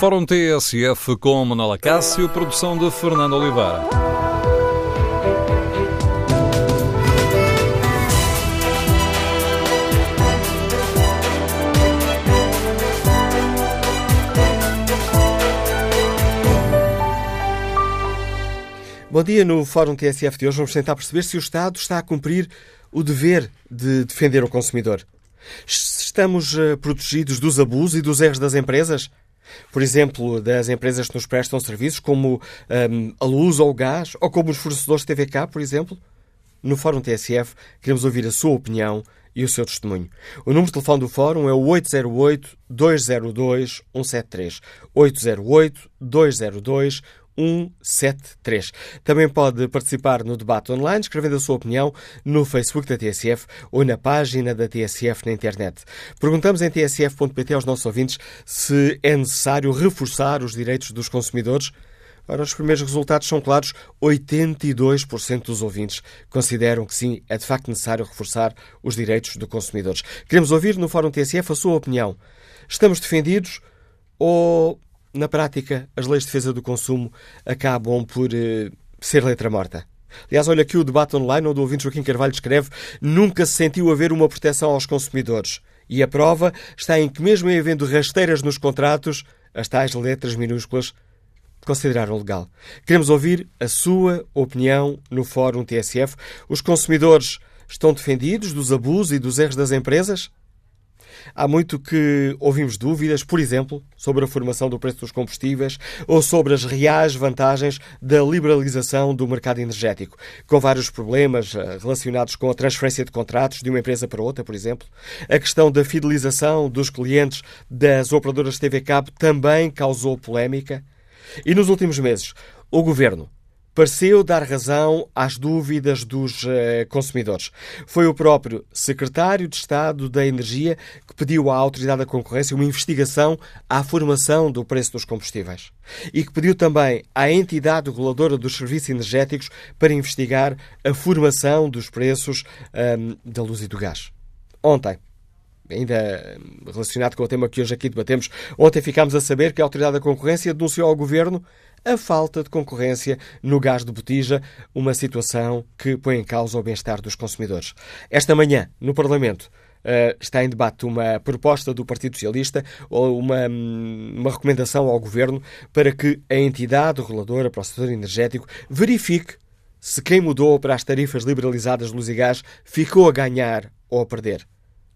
Fórum TSF com Manuela Cássio, produção de Fernando Oliveira. Bom dia. No Fórum TSF de hoje vamos tentar perceber se o Estado está a cumprir o dever de defender o consumidor. Estamos uh, protegidos dos abusos e dos erros das empresas? Por exemplo, das empresas que nos prestam serviços, como um, a luz ou o gás, ou como os fornecedores de TVK, por exemplo? No Fórum TSF queremos ouvir a sua opinião e o seu testemunho. O número de telefone do Fórum é o 808-202-173. 808-202-173. 173. Também pode participar no debate online, escrevendo a sua opinião no Facebook da TSF ou na página da TSF na internet. Perguntamos em tsf.pt aos nossos ouvintes se é necessário reforçar os direitos dos consumidores. Ora, os primeiros resultados são claros. 82% dos ouvintes consideram que sim, é de facto necessário reforçar os direitos dos consumidores. Queremos ouvir no Fórum TSF a sua opinião. Estamos defendidos ou na prática, as leis de defesa do consumo acabam por uh, ser letra morta. Aliás, olha aqui o debate online onde o ouvinte Joaquim Carvalho escreve nunca se sentiu haver uma proteção aos consumidores. E a prova está em que, mesmo em havendo rasteiras nos contratos, as tais letras minúsculas consideraram legal. Queremos ouvir a sua opinião no Fórum TSF. Os consumidores estão defendidos dos abusos e dos erros das empresas? Há muito que ouvimos dúvidas, por exemplo, sobre a formação do preço dos combustíveis ou sobre as reais vantagens da liberalização do mercado energético, com vários problemas eh, relacionados com a transferência de contratos de uma empresa para outra, por exemplo. A questão da fidelização dos clientes das operadoras TV Cabo também causou polémica. E nos últimos meses, o governo pareceu dar razão às dúvidas dos uh, consumidores. Foi o próprio secretário de Estado da Energia que pediu à Autoridade da Concorrência uma investigação à formação do preço dos combustíveis e que pediu também à entidade reguladora dos serviços energéticos para investigar a formação dos preços um, da luz e do gás. Ontem, ainda relacionado com o tema que hoje aqui debatemos, ontem ficámos a saber que a Autoridade da Concorrência denunciou ao Governo a falta de concorrência no gás de botija, uma situação que põe em causa o bem-estar dos consumidores. Esta manhã, no Parlamento, Uh, está em debate uma proposta do Partido Socialista ou uma, uma recomendação ao Governo para que a entidade reguladora para o setor energético verifique se quem mudou para as tarifas liberalizadas de luz e gás ficou a ganhar ou a perder.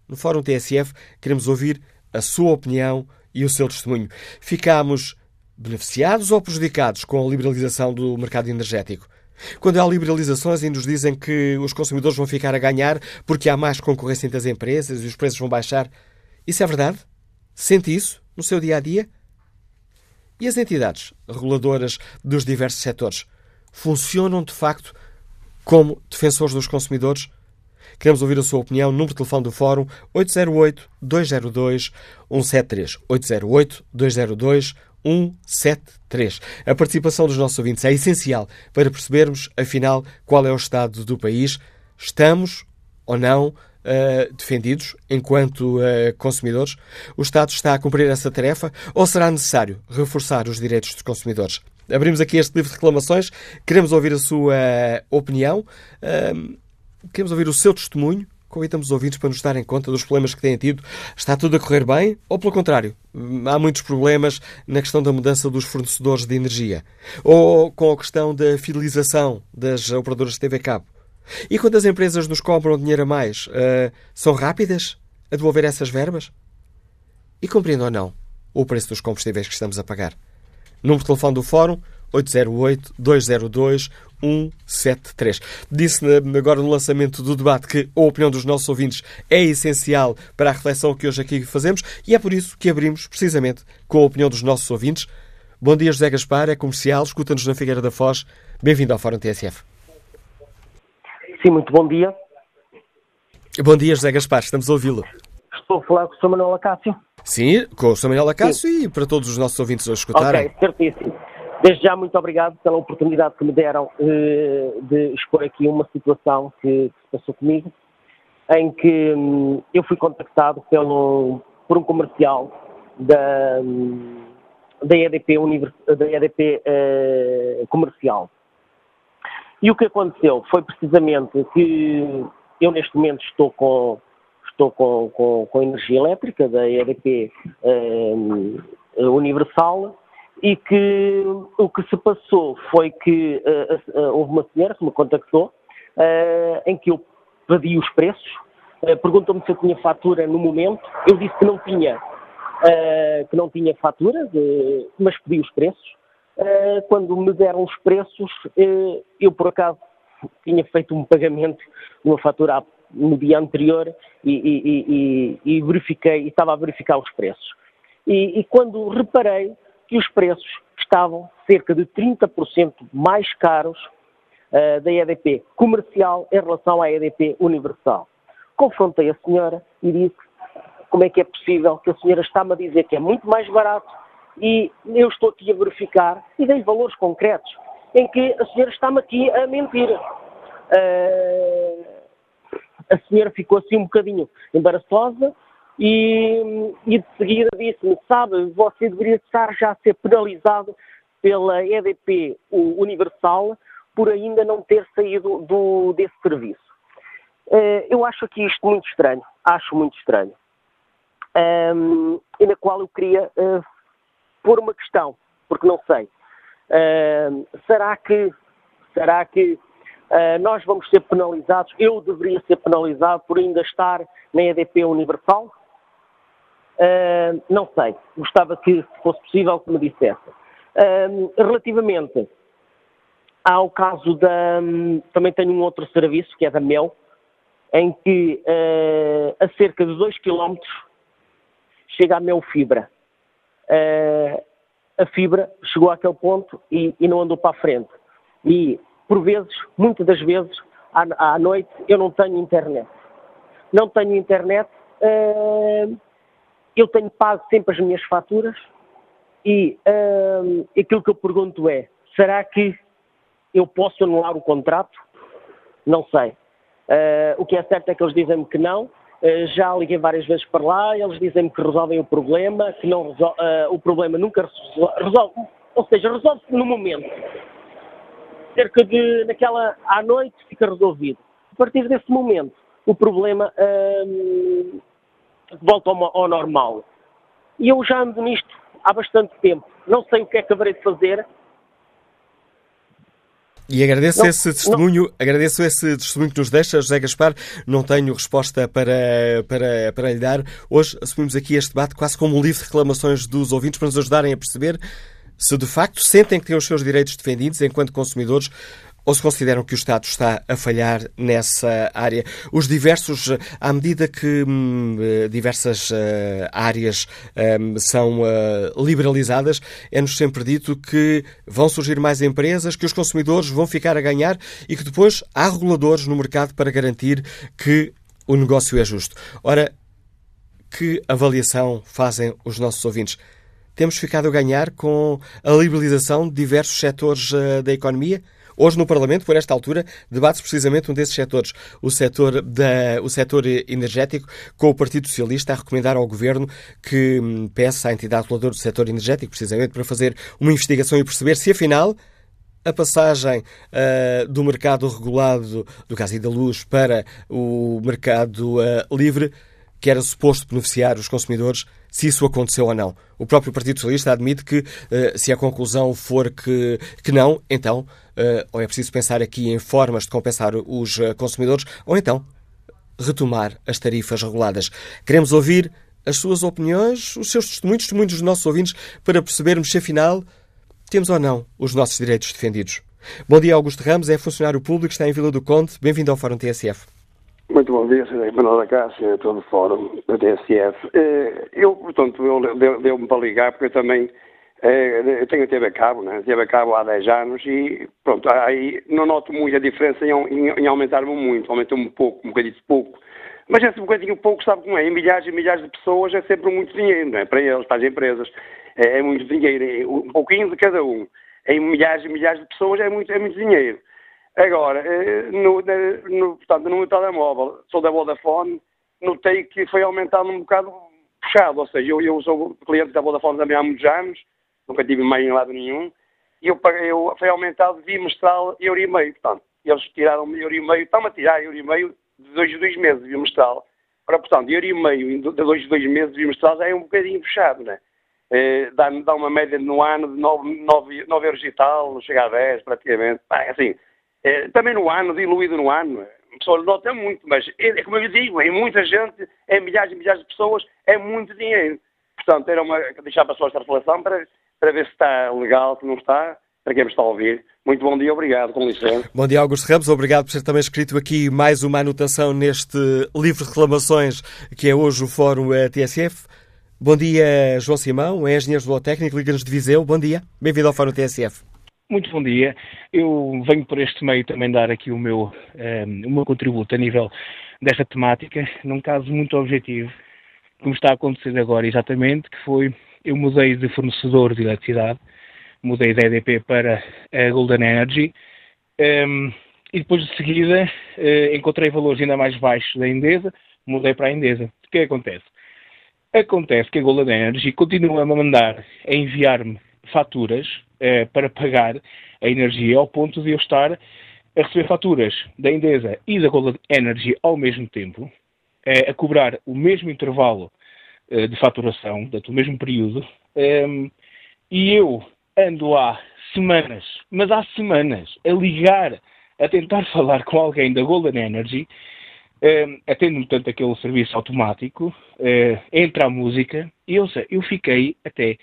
No Fórum TSF queremos ouvir a sua opinião e o seu testemunho. Ficamos beneficiados ou prejudicados com a liberalização do mercado energético? Quando há liberalizações e nos dizem que os consumidores vão ficar a ganhar porque há mais concorrência entre as empresas e os preços vão baixar, isso é verdade? Sente isso no seu dia a dia? E as entidades reguladoras dos diversos setores funcionam de facto como defensores dos consumidores? Queremos ouvir a sua opinião. Número de telefone do Fórum 808-202-173. 808-202-173. 173. A participação dos nossos ouvintes é essencial para percebermos, afinal, qual é o estado do país. Estamos ou não uh, defendidos enquanto uh, consumidores? O Estado está a cumprir essa tarefa ou será necessário reforçar os direitos dos consumidores? Abrimos aqui este livro de reclamações. Queremos ouvir a sua opinião, uh, queremos ouvir o seu testemunho convidamos os ouvintes para nos darem conta dos problemas que têm tido. Está tudo a correr bem ou, pelo contrário, há muitos problemas na questão da mudança dos fornecedores de energia ou com a questão da fidelização das operadoras de TV Cabo? E quando as empresas nos compram dinheiro a mais, uh, são rápidas a devolver essas verbas? E compreendo ou não o preço dos combustíveis que estamos a pagar? Número de telefone do Fórum 808-202-173. Disse agora no lançamento do debate que a opinião dos nossos ouvintes é essencial para a reflexão que hoje aqui fazemos e é por isso que abrimos precisamente com a opinião dos nossos ouvintes. Bom dia, José Gaspar, é comercial, escuta-nos na Figueira da Foz. Bem-vindo ao Fórum TSF. Sim, muito bom dia. Bom dia, José Gaspar, estamos a ouvi-lo. Estou a falar com o Sr. Manuel Acácio. Sim, com o Sr. Manuel Acácio Sim. e para todos os nossos ouvintes a escutarem. Ok, certíssimo. Desde já, muito obrigado pela oportunidade que me deram eh, de expor aqui uma situação que, se passou comigo, em que hum, eu fui contactado pelo, por um comercial da, hum, da EDP, da EDP uh, comercial. E o que aconteceu foi precisamente que eu neste momento estou com, estou com, com, com energia elétrica da EDP uh, Universal e que o que se passou foi que uh, uh, houve uma senhora que me contactou em que eu pedi os preços, perguntou-me se eu tinha fatura no momento, eu disse que não tinha, que não tinha fatura, de, mas pedi os preços. quando me deram os preços, eu por acaso tinha feito um pagamento uma fatura no dia anterior e, e, e, e verifiquei, estava a verificar os preços. E, quando reparei que os preços estavam cerca de 30% mais caros uh, da EDP comercial em relação à EDP universal. Confrontei a senhora e disse como é que é possível que a senhora está-me a dizer que é muito mais barato e eu estou aqui a verificar e dei valores concretos em que a senhora está-me aqui a mentir. Uh, a senhora ficou assim um bocadinho embaraçosa e, e de seguida disse-me, sabe, você deveria estar já a ser penalizado pela EDP Universal por ainda não ter saído do, desse serviço. Uh, eu acho aqui isto muito estranho, acho muito estranho. Um, e na qual eu queria uh, pôr uma questão, porque não sei. Uh, será que, será que Uh, nós vamos ser penalizados, eu deveria ser penalizado por ainda estar na EDP Universal? Uh, não sei, gostava que, se fosse possível, que me dissesse. Uh, relativamente ao caso da. Também tenho um outro serviço, que é da Mel, em que a cerca de 2 km chega a Mel Fibra. a fibra chegou àquele ponto e, e não andou para a frente. E por vezes, muitas das vezes, à, à noite, eu não tenho internet. Não tenho internet, uh, eu tenho pago sempre as minhas faturas e uh, aquilo que eu pergunto é, será que eu posso anular o contrato? Não sei. Uh, o que é certo é que eles dizem-me que não. Uh, já liguei várias vezes para lá, eles dizem-me que resolvem o problema, que não uh, o problema nunca resolve, ou seja, resolve-se no momento cerca de, naquela, à noite, fica resolvido. A partir desse momento, o problema hum, volta ao, ao, normal. E eu já ando nisto há bastante tempo. Não sei o que é que haverei de fazer. E agradeço não, esse testemunho, não. agradeço esse testemunho que nos deixa, José Gaspar. Não tenho resposta para, para, para lhe dar. Hoje assumimos aqui este debate quase como um livro de reclamações dos ouvintes para nos ajudarem a perceber se de facto sentem que têm os seus direitos defendidos enquanto consumidores ou se consideram que o Estado está a falhar nessa área. Os diversos, à medida que hum, diversas uh, áreas um, são uh, liberalizadas, é-nos sempre dito que vão surgir mais empresas, que os consumidores vão ficar a ganhar e que depois há reguladores no mercado para garantir que o negócio é justo. Ora, que avaliação fazem os nossos ouvintes? temos ficado a ganhar com a liberalização de diversos setores uh, da economia? Hoje no Parlamento, por esta altura, debate-se precisamente um desses setores, o setor, da, o setor energético, com o Partido Socialista a recomendar ao Governo que hum, peça à entidade reguladora do setor energético, precisamente para fazer uma investigação e perceber se, afinal, a passagem uh, do mercado regulado do gás e da luz para o mercado uh, livre, que era suposto beneficiar os consumidores, se isso aconteceu ou não. O próprio Partido Socialista admite que, uh, se a conclusão for que, que não, então, uh, ou é preciso pensar aqui em formas de compensar os uh, consumidores, ou então retomar as tarifas reguladas. Queremos ouvir as suas opiniões, os seus testemunhos, testemunhos dos nossos ouvintes, para percebermos se afinal temos ou não os nossos direitos defendidos. Bom dia, Augusto Ramos, é funcionário público, está em Vila do Conde. Bem-vindo ao Fórum TSF. Muito bom dia, Sr. Manuel da Cássio, todo o fórum da TSF. Eh, eu, portanto, deu-me para ligar porque eu também eh, eu tenho TV a cabo, né? TV a cabo há 10 anos e, pronto, aí não noto muita diferença em, em, aumentar-me muito, aumentou um pouco, um bocadinho pouco. Mas esse bocadinho pouco, sabe como é? Em milhares e milhares de pessoas é sempre muito dinheiro, não é? Para eles, para as empresas, é, é muito dinheiro, um pouquinho de cada um. Em milhares e milhares de pessoas é muito, é muito dinheiro. Agora, eh, no, no, portanto, no meu telemóvel, sou da Vodafone, notei que foi aumentando um bocado puxado, ou seja, eu, eu sou cliente da Vodafone também há muitos anos, nunca tive mais em lado nenhum, e eu, eu foi aumentado bimestral euro e meio, portanto, eles tiraram euro e meio, estão a tirar euro e meio de dois em dois meses bimestral. Ora, portanto, euro e meio de dois em dois meses bimestral já é um bocadinho fechado, né? Eh, dá, dá uma média no ano de 9, 9, 9 euros e tal, não chega a 10 praticamente. Bem, assim, eh, também no ano, diluído no ano, a pessoa nota muito, mas é, é como eu digo, em muita gente, em milhares e milhares de pessoas, é muito dinheiro. Portanto, era uma, deixar para só esta reflexão para, para ver se está legal, se não está, para quem me está a ouvir. Muito bom dia, obrigado, com licença. Bom dia, Augusto Ramos, obrigado por ter também escrito aqui mais uma anotação neste livro de reclamações que é hoje o Fórum eh, TSF. Bom dia, João Simão, é engenheiro zootécnico, Liga-nos de Viseu. Bom dia, bem-vindo ao Fórum TSF. Muito bom dia. Eu venho por este meio também dar aqui o meu, um, eh, o meu contributo a nível desta temática, num caso muito objetivo, como está a acontecer agora exatamente, que foi, eu mudei de fornecedor de eletricidade, mudei da EDP para a Golden Energy, um, ehm, e depois de seguida uh, encontrei valores ainda mais baixos da Endesa, mudei para a Endesa. O que acontece? Acontece que a Golden Energy continua a mandar, a enviar-me faturas uh, para pagar a energia ao ponto de eu estar a receber faturas da Endesa e da Golden Energy ao mesmo tempo, uh, a cobrar o mesmo intervalo de faturação, portanto, o mesmo período, um, ehm, e eu ando há semanas, mas há semanas, a ligar, a tentar falar com alguém da Golden Energy, eh, atendo, portanto, aquele serviço automático, eh, entra a música, e eu, eu fiquei até,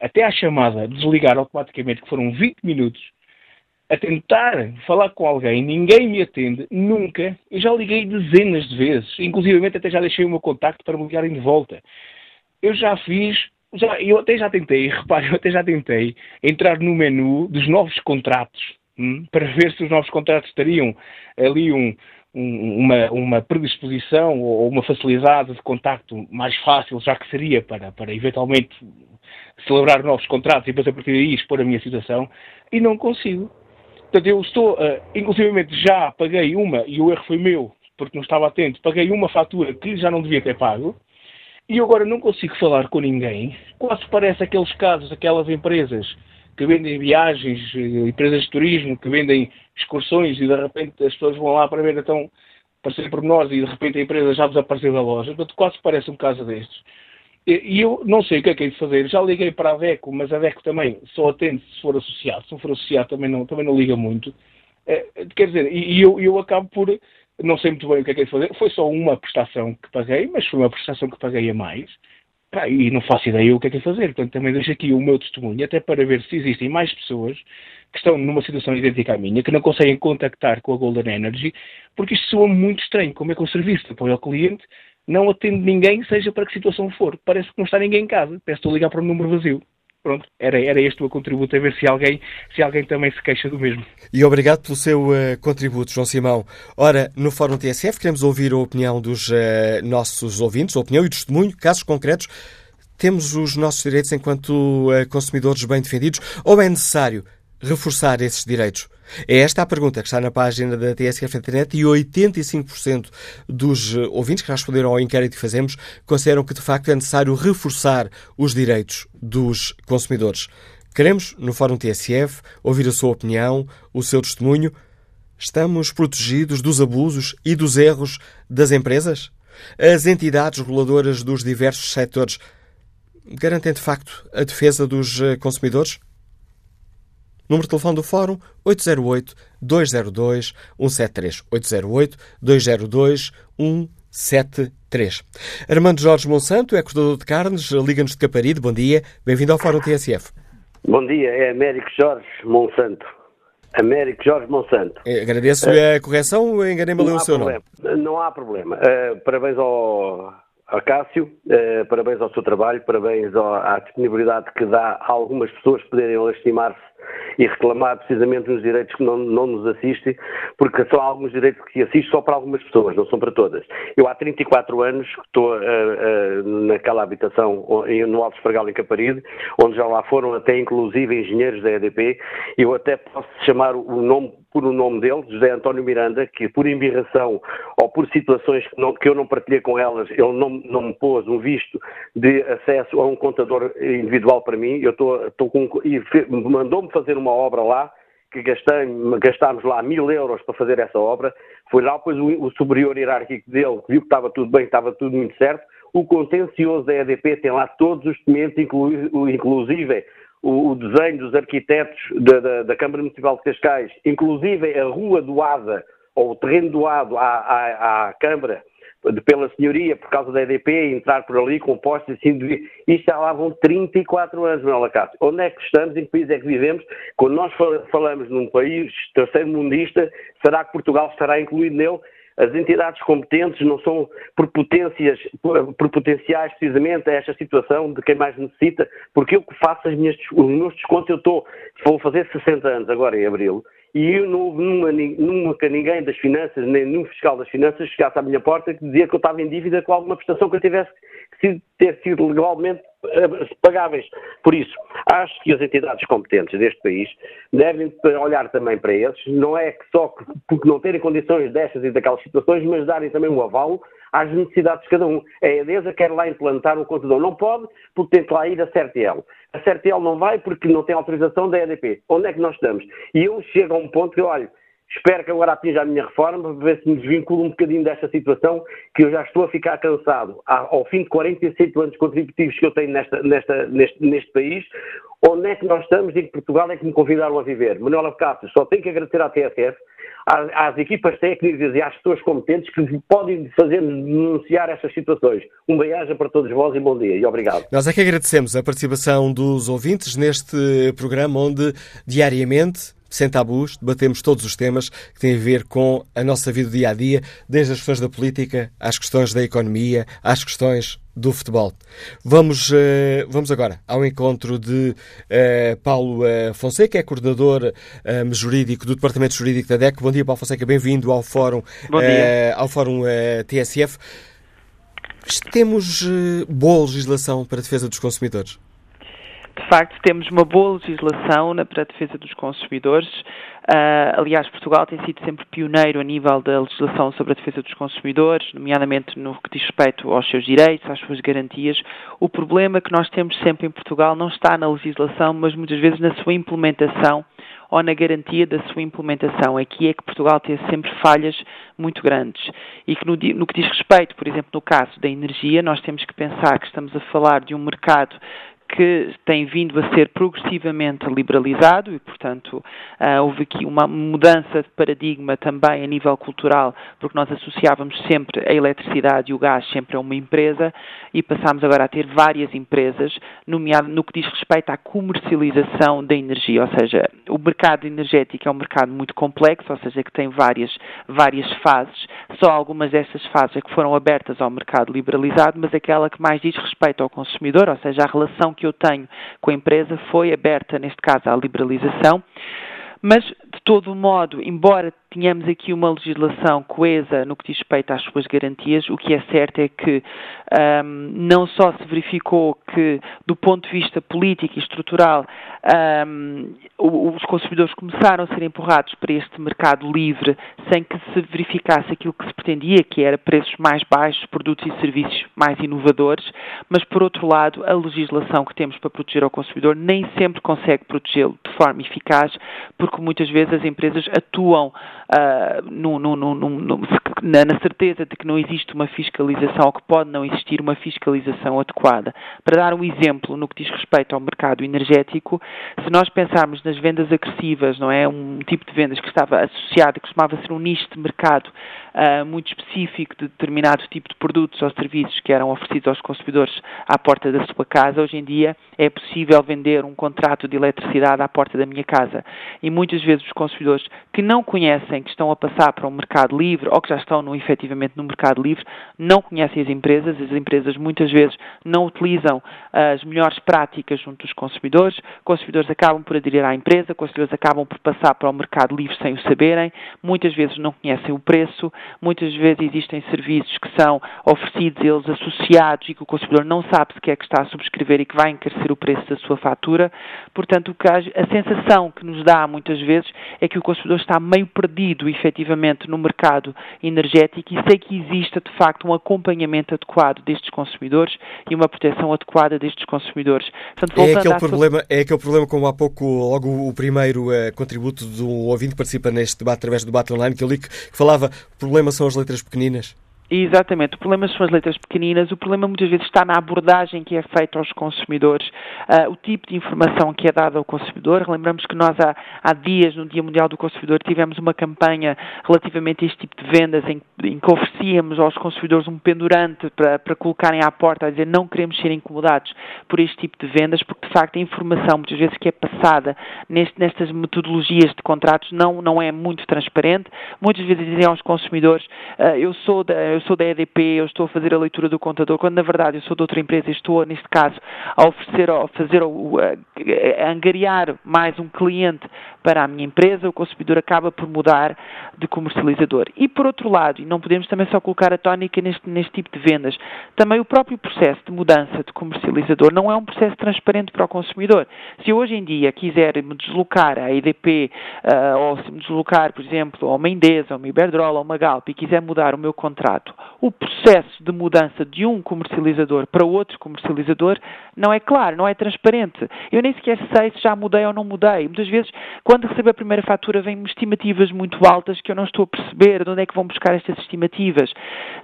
até à chamada desligar automaticamente, que foram 20 minutos, a tentar falar com alguém, ninguém me atende, nunca. Eu já liguei dezenas de vezes, inclusive até já deixei o meu contacto para me ligarem de volta. Eu já fiz já, eu até já tentei, repare, eu até já tentei entrar no menu dos novos contratos hum, para ver se os novos contratos teriam ali um, um, uma, uma, predisposição ou uma facilidade de contacto mais fácil, já que seria para, para eventualmente celebrar novos contratos e depois a partir daí expor a minha situação, e não consigo. Portanto, eu estou, uh, inclusivamente já paguei uma, e o erro foi meu, porque não estava atento, paguei uma fatura que já não devia ter pago, e agora não consigo falar com ninguém. Quase parece aqueles casos, aquelas empresas que vendem viagens, eh, empresas de turismo, que vendem excursões e de repente as pessoas vão lá para ver então aparecer por nós e de repente a empresa já desapareceu da loja. Portanto, quase parece um caso destes. E eu não sei o que é que é de fazer. Já liguei para a VECO, mas a VECO também só atende se for associado. Se não for associado também não, também não liga muito. É, quer dizer, e eu, eu acabo por não sei muito bem o que é que é de fazer. Foi só uma prestação que paguei, mas foi uma prestação que paguei a mais. E não faço ideia o que é que é fazer. Portanto, também deixo aqui o meu testemunho, até para ver se existem mais pessoas que estão numa situação idêntica à minha, que não conseguem contactar com a Golden Energy, porque isto soa muito estranho. Como é que o serviço de apoio ao cliente não atende ninguém, seja para que situação for? Parece que não está ninguém em casa. Peço-te a ligar para um número vazio. Pronto, era, era este o meu contributo, a ver se alguém, se alguém também se queixa do mesmo. E obrigado pelo seu uh, contributo, João Simão. Ora, no Fórum TSF queremos ouvir a opinião dos uh, nossos ouvintes, a opinião e testemunho, casos concretos. Temos os nossos direitos enquanto uh, consumidores bem defendidos ou é necessário reforçar esses direitos? É esta a pergunta que está na página da TSF Internet e 85% dos eh, ouvintes que responderam ao inquérito que fazemos consideram que de facto é necessário reforçar os direitos dos consumidores. Queremos, no Fórum TSF, ouvir a sua opinião, o seu testemunho. Estamos protegidos dos abusos e dos erros das empresas? As entidades reguladoras dos diversos setores garantem de facto a defesa dos eh, consumidores? Número de telefone do Fórum 808-202-173. 808-202-173. Armando Jorge Monsanto é cortador de carnes, liga-nos de Caparido. Bom dia, bem-vindo ao Fórum TSF. Bom dia, é Américo Jorge Monsanto. Américo Jorge Monsanto. Eh, agradeço-lhe a correção, enganei-me ali o seu problema. nome. Não há problema. Uh, parabéns ao, Cássio, uh, parabéns ao seu trabalho, parabéns ao, à disponibilidade que dá a algumas pessoas poderem lastimar-se e reclamar precisamente nos direitos que não, não nos assistem, porque são alguns direitos que assistem só para algumas pessoas, não são para todas. Eu há 34 anos estou uh, uh, naquela habitação no Alto Espargal, em Caparibe, onde já lá foram até inclusive engenheiros da EDP, eu até posso chamar o nome por o nome dele, José António Miranda, que por embirração ou por situações que, não, que eu não partilhei com elas, ele não, não me pôs um visto de acesso a um contador individual para mim. Eu estou com e mandou-me fazer uma obra lá que gastámos lá mil euros para fazer essa obra. Foi lá, depois o, o superior hierárquico dele viu que estava tudo bem, que estava tudo muito certo. O contencioso da EDP tem lá todos os documentos, inclusive o, o desenho dos arquitetos da, da, da, Câmara Municipal de Cascais, inclusive a rua doada, ou o terreno doado à, à, à Câmara, pela senhoria, por causa da EDP, entrar por ali com postos assim, de... isto já lá vão 34 anos, Manuela Cássio. Onde é que estamos, em que país é que vivemos? Quando nós falamos num país terceiro mundista, será que Portugal estará incluído nele? As entidades competentes não são prepotências, prepotenciais precisamente a esta situação de quem mais necessita, porque eu que faço as minhas, os meus descontos, eu estou, vou fazer 60 anos agora em abril, e não houve numa, nunca ninguém das finanças, nem nenhum fiscal das finanças chegasse à minha porta que dizia que eu estava em dívida com alguma prestação que eu tivesse que ter sido legalmente eh, pagáveis. Por isso, acho que as entidades competentes deste país devem olhar também para eles, não é só porque não terem condições destas e daquelas situações, mas darem também um aval às necessidades de cada um. A EDESA quer lá implantar um contador, não pode porque tem que lá ir a CERTEL. A CERTEL não vai porque não tem autorização da EDP. Onde é que nós estamos? E eu chego a um ponto que, olha, Espero que agora atinja a minha reforma para ver se me desvinculo um bocadinho desta situação, que eu já estou a ficar cansado. Ao fim de 47 anos contributivos que eu tenho nesta, nesta, neste, neste país, onde é que nós estamos e que Portugal é que me convidaram a viver? Manuela Cássio, só tenho que agradecer à TSF, às, às, equipas técnicas e às pessoas competentes que podem fazer-nos denunciar estas situações. Um beijo para todos vós e bom dia e obrigado. Nós é que agradecemos a participação dos ouvintes neste programa onde diariamente sem tabus, debatemos todos os temas que têm a ver com a nossa vida dia a dia, desde as questões da política às questões da economia, às questões do futebol. Vamos, uh, vamos agora ao encontro de uh, Paulo uh, Fonseca, é coordenador jurídico do Departamento Jurídico da DEC. Bom dia, Paulo Fonseca, bem-vindo ao Fórum, ao fórum TSF. Temos boa legislação para a defesa dos consumidores? De facto, temos uma boa legislação na, para a defesa dos consumidores. Uh, aliás, Portugal tem sido sempre pioneiro a nível da legislação sobre a defesa dos consumidores, nomeadamente no que diz respeito aos seus direitos, às suas garantias. O problema que nós temos sempre em Portugal não está na legislação, mas muitas vezes na sua implementação ou na garantia da sua implementação. Aqui é que Portugal tem sempre falhas muito grandes. E que no, no, que diz respeito, por exemplo, no caso da energia, nós temos que pensar que estamos a falar de um mercado que tem vindo a ser progressivamente liberalizado e, portanto, uh, houve aqui uma mudança de paradigma também a nível cultural, porque nós associávamos sempre a eletricidade e o gás sempre a uma empresa e passámos agora a ter várias empresas, nomeado no que diz respeito à comercialização da energia, ou seja, o mercado energético é um mercado muito complexo, ou seja, que tem várias, várias fases, só algumas dessas fases é que foram abertas ao mercado liberalizado, mas aquela que mais diz respeito ao consumidor, ou seja, a relação que eu tenho com a empresa foi aberta, neste caso, à liberalização. Mas, de todo modo, embora tínhamos aqui uma legislação coesa no que diz respeito às suas garantias, o que é certo é que um, não só se verificou que, do ponto de vista político e estrutural, um, os consumidores começaram a ser empurrados para este mercado livre sem que se verificasse aquilo que se pretendia, que era preços mais baixos, produtos e serviços mais inovadores, mas, por outro lado, a legislação que temos para proteger o consumidor nem sempre consegue protegê-lo de forma eficaz, porque muitas vezes as empresas atuam uh, no, no, no, na, na, certeza de que não existe uma fiscalização ou que pode não existir uma fiscalização adequada. Para dar um exemplo no que diz respeito ao mercado energético, se nós pensarmos nas vendas agressivas, não é? Um tipo de vendas que estava associado, que costumava ser um nicho de mercado uh, muito específico de determinado tipo de produtos ou serviços que eram oferecidos aos consumidores à porta da sua casa, hoje em dia é possível vender um contrato de eletricidade à porta da minha casa. E muitas vezes os consumidores que não conhecem dizem que estão a passar para o mercado livre ou que já estão no, efetivamente no mercado livre não conhecem as empresas, as empresas muitas vezes não utilizam as melhores práticas junto dos consumidores, consumidores acabam por aderir à empresa, consumidores acabam por passar para o mercado livre sem o saberem, muitas vezes não conhecem o preço, muitas vezes existem serviços que são oferecidos eles associados e que o consumidor não sabe sequer que está a subscrever e que vai encarecer o preço da sua fatura. Portanto, a sensação que nos dá muitas vezes é que o consumidor está meio perdido efetivamente no mercado energético e sei que exista de facto um acompanhamento adequado destes consumidores e uma proteção adequada destes consumidores. Portanto, é, aquele problema, é aquele problema, como há pouco, logo o primeiro uh, contributo do ouvinte que participa neste debate através do debate online, que eu li que, que falava o problema são as letras pequeninas. Exatamente, o problema são as letras pequeninas, o problema muitas vezes está na abordagem que é feita aos consumidores, uh, o tipo de informação que é dada ao consumidor. Lembramos que nós há, há, dias, no Dia Mundial do Consumidor, tivemos uma campanha relativamente a este tipo de vendas em, em que oferecíamos aos consumidores um pendurante para, para colocarem à porta a dizer não queremos ser incomodados por este tipo de vendas, porque de facto a informação muitas vezes que é passada neste, nestas metodologias de contratos não, não é muito transparente. Muitas vezes dizem aos consumidores, uh, eu sou da eu sou da EDP, eu estou a fazer a leitura do contador, quando na verdade eu sou de outra empresa e estou, neste caso, a oferecer, a fazer, a, angariar mais um cliente para a minha empresa, o consumidor acaba por mudar de comercializador. E por outro lado, e não podemos também só colocar a tónica neste, neste tipo de vendas, também o próprio processo de mudança de comercializador não é um processo transparente para o consumidor. Se eu hoje em dia quiser me deslocar à EDP, uh, ou se me deslocar, por exemplo, a uma Endesa, a uma Iberdrola, a uma Galp e quiser mudar o meu contrato, o processo de mudança de um comercializador para outro comercializador não é claro, não é transparente. Eu nem sequer sei se já mudei ou não mudei. Muitas vezes, quando recebo a primeira fatura, vêm-me estimativas muito altas que eu não estou a perceber de onde é que vão buscar estas estimativas.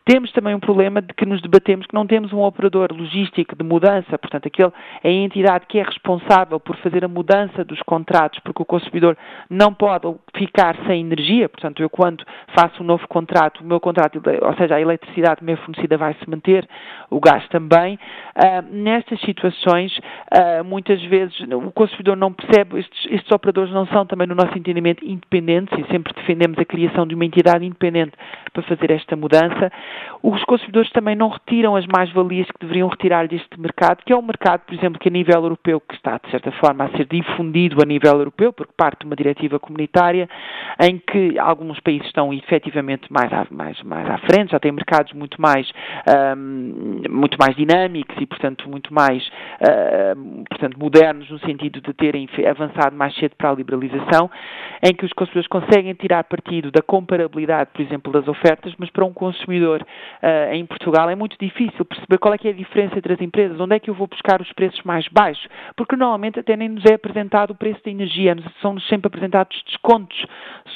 Temos também um problema de que nos debatemos que não temos um operador logístico de mudança, portanto, aquele é a entidade que é responsável por fazer a mudança dos contratos, porque o consumidor não pode ficar sem energia, portanto, eu quando faço um novo contrato, o meu contrato, ou seja, a eletricidade meio fornecida vai se manter, o gás também. Uh, nestas situações, uh, muitas vezes o consumidor não percebe, estes, estes, operadores não são também, no nosso entendimento, independentes e sempre defendemos a criação de uma entidade independente para fazer esta mudança. Os consumidores também não retiram as mais-valias que deveriam retirar deste mercado, que é um mercado, por exemplo, que a nível europeu, que está, de certa forma, a ser difundido a nível europeu, porque parte de uma diretiva comunitária, em que alguns países estão efetivamente mais à, mais, mais à frente, já têm mercados muito mais, um, muito mais dinâmicos e, portanto, muito mais uh, portanto, modernos no sentido de terem avançado mais cedo para a liberalização, em que os consumidores conseguem tirar partido da comparabilidade, por exemplo, das ofertas, mas para um consumidor uh, em Portugal é muito difícil perceber qual é que é a diferença entre as empresas, onde é que eu vou buscar os preços mais baixos, porque normalmente até nem nos é apresentado o preço da energia, são-nos sempre apresentados descontos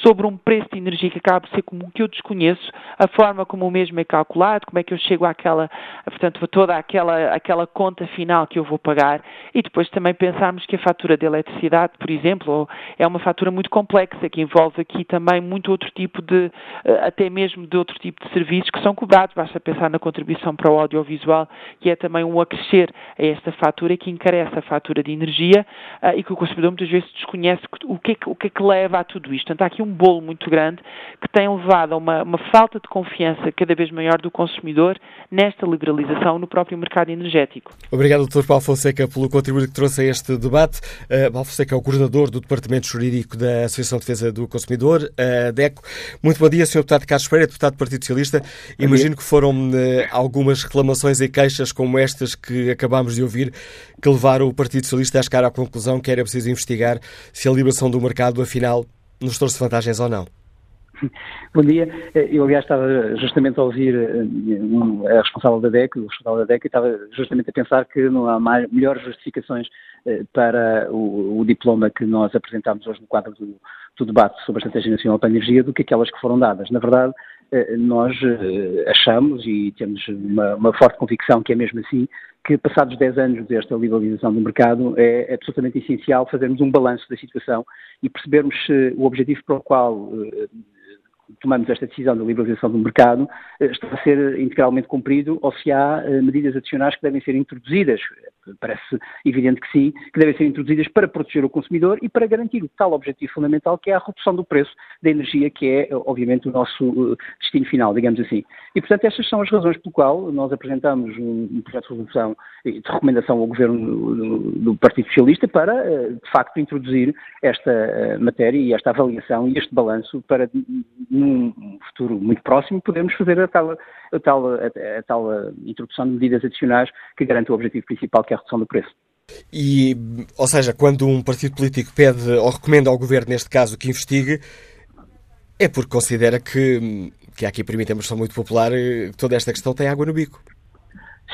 sobre um preço de energia que acaba por ser comum, que eu desconheço, a forma como o mesmo é calculado, como é que eu chego àquela, portanto, toda aquela, aquela conta final que eu vou pagar e depois também pensarmos que a fatura de eletricidade, por exemplo, é uma fatura muito complexa, que envolve aqui também muito outro tipo de, eh, até mesmo de outro tipo de serviços que são cobrados, basta pensar na contribuição para o audiovisual, que é também um acrescer a esta fatura que encarece a fatura de energia uh, e que o consumidor muitas vezes desconhece o que, é que, o que é que leva a tudo isto. Portanto, há aqui um bolo muito grande que tem levado a uma, uma falta de confiança cada vez maior do consumidor nesta liberalização no próprio mercado energético. Obrigado, Dr. Paulo Fonseca, pelo contributo que trouxe a este debate. Uh, Paulo Fonseca é o coordenador do Departamento Jurídico da Associação de Defesa do Consumidor, a DECO. Muito bom dia, Sr. Deputado Carlos Pereira, deputado do Partido Socialista. Imagino que foram uh, algumas reclamações e queixas como estas que acabámos de ouvir que levaram o Partido Socialista a chegar à conclusão que era preciso investigar se a liberação do mercado, afinal, nos trouxe vantagens ou não. Bom dia. Eu, aliás, estava justamente a ouvir eh, a responsável da DEC, o responsável da DEC, e estava justamente a pensar que não há mais, melhores justificações eh, para o, o, diploma que nós apresentámos hoje no quadro do, do, debate sobre a Estratégia Nacional para a Energia do que aquelas que foram dadas. Na verdade, eh, nós achamos e temos uma, uma forte convicção que é mesmo assim, que passados 10 anos desta liberalização do mercado é absolutamente essencial fazermos um balanço da situação e percebermos se o objetivo para o qual tomamos esta decisão da liberalização do mercado está a ser integralmente cumprido ou se há medidas adicionais que devem ser introduzidas. Parece evidente que sim, que devem ser introduzidas para proteger o consumidor e para garantir o tal objetivo fundamental que é a redução do preço da energia, que é, obviamente, o nosso destino final, digamos assim. E, portanto, estas são as razões pelo qual nós apresentamos um projeto de resolução de recomendação ao Governo do Partido Socialista para, de facto, introduzir esta matéria e esta avaliação e este balanço para, num futuro muito próximo, podermos fazer a tal, a tal, a, tal introdução de medidas adicionais que garantam o objetivo principal, que a redução do preço. E, ou seja, quando um partido político pede ou recomenda ao governo, neste caso, que investigue, é porque considera que, que aqui, permitem uma expressão muito popular, toda esta questão tem água no bico.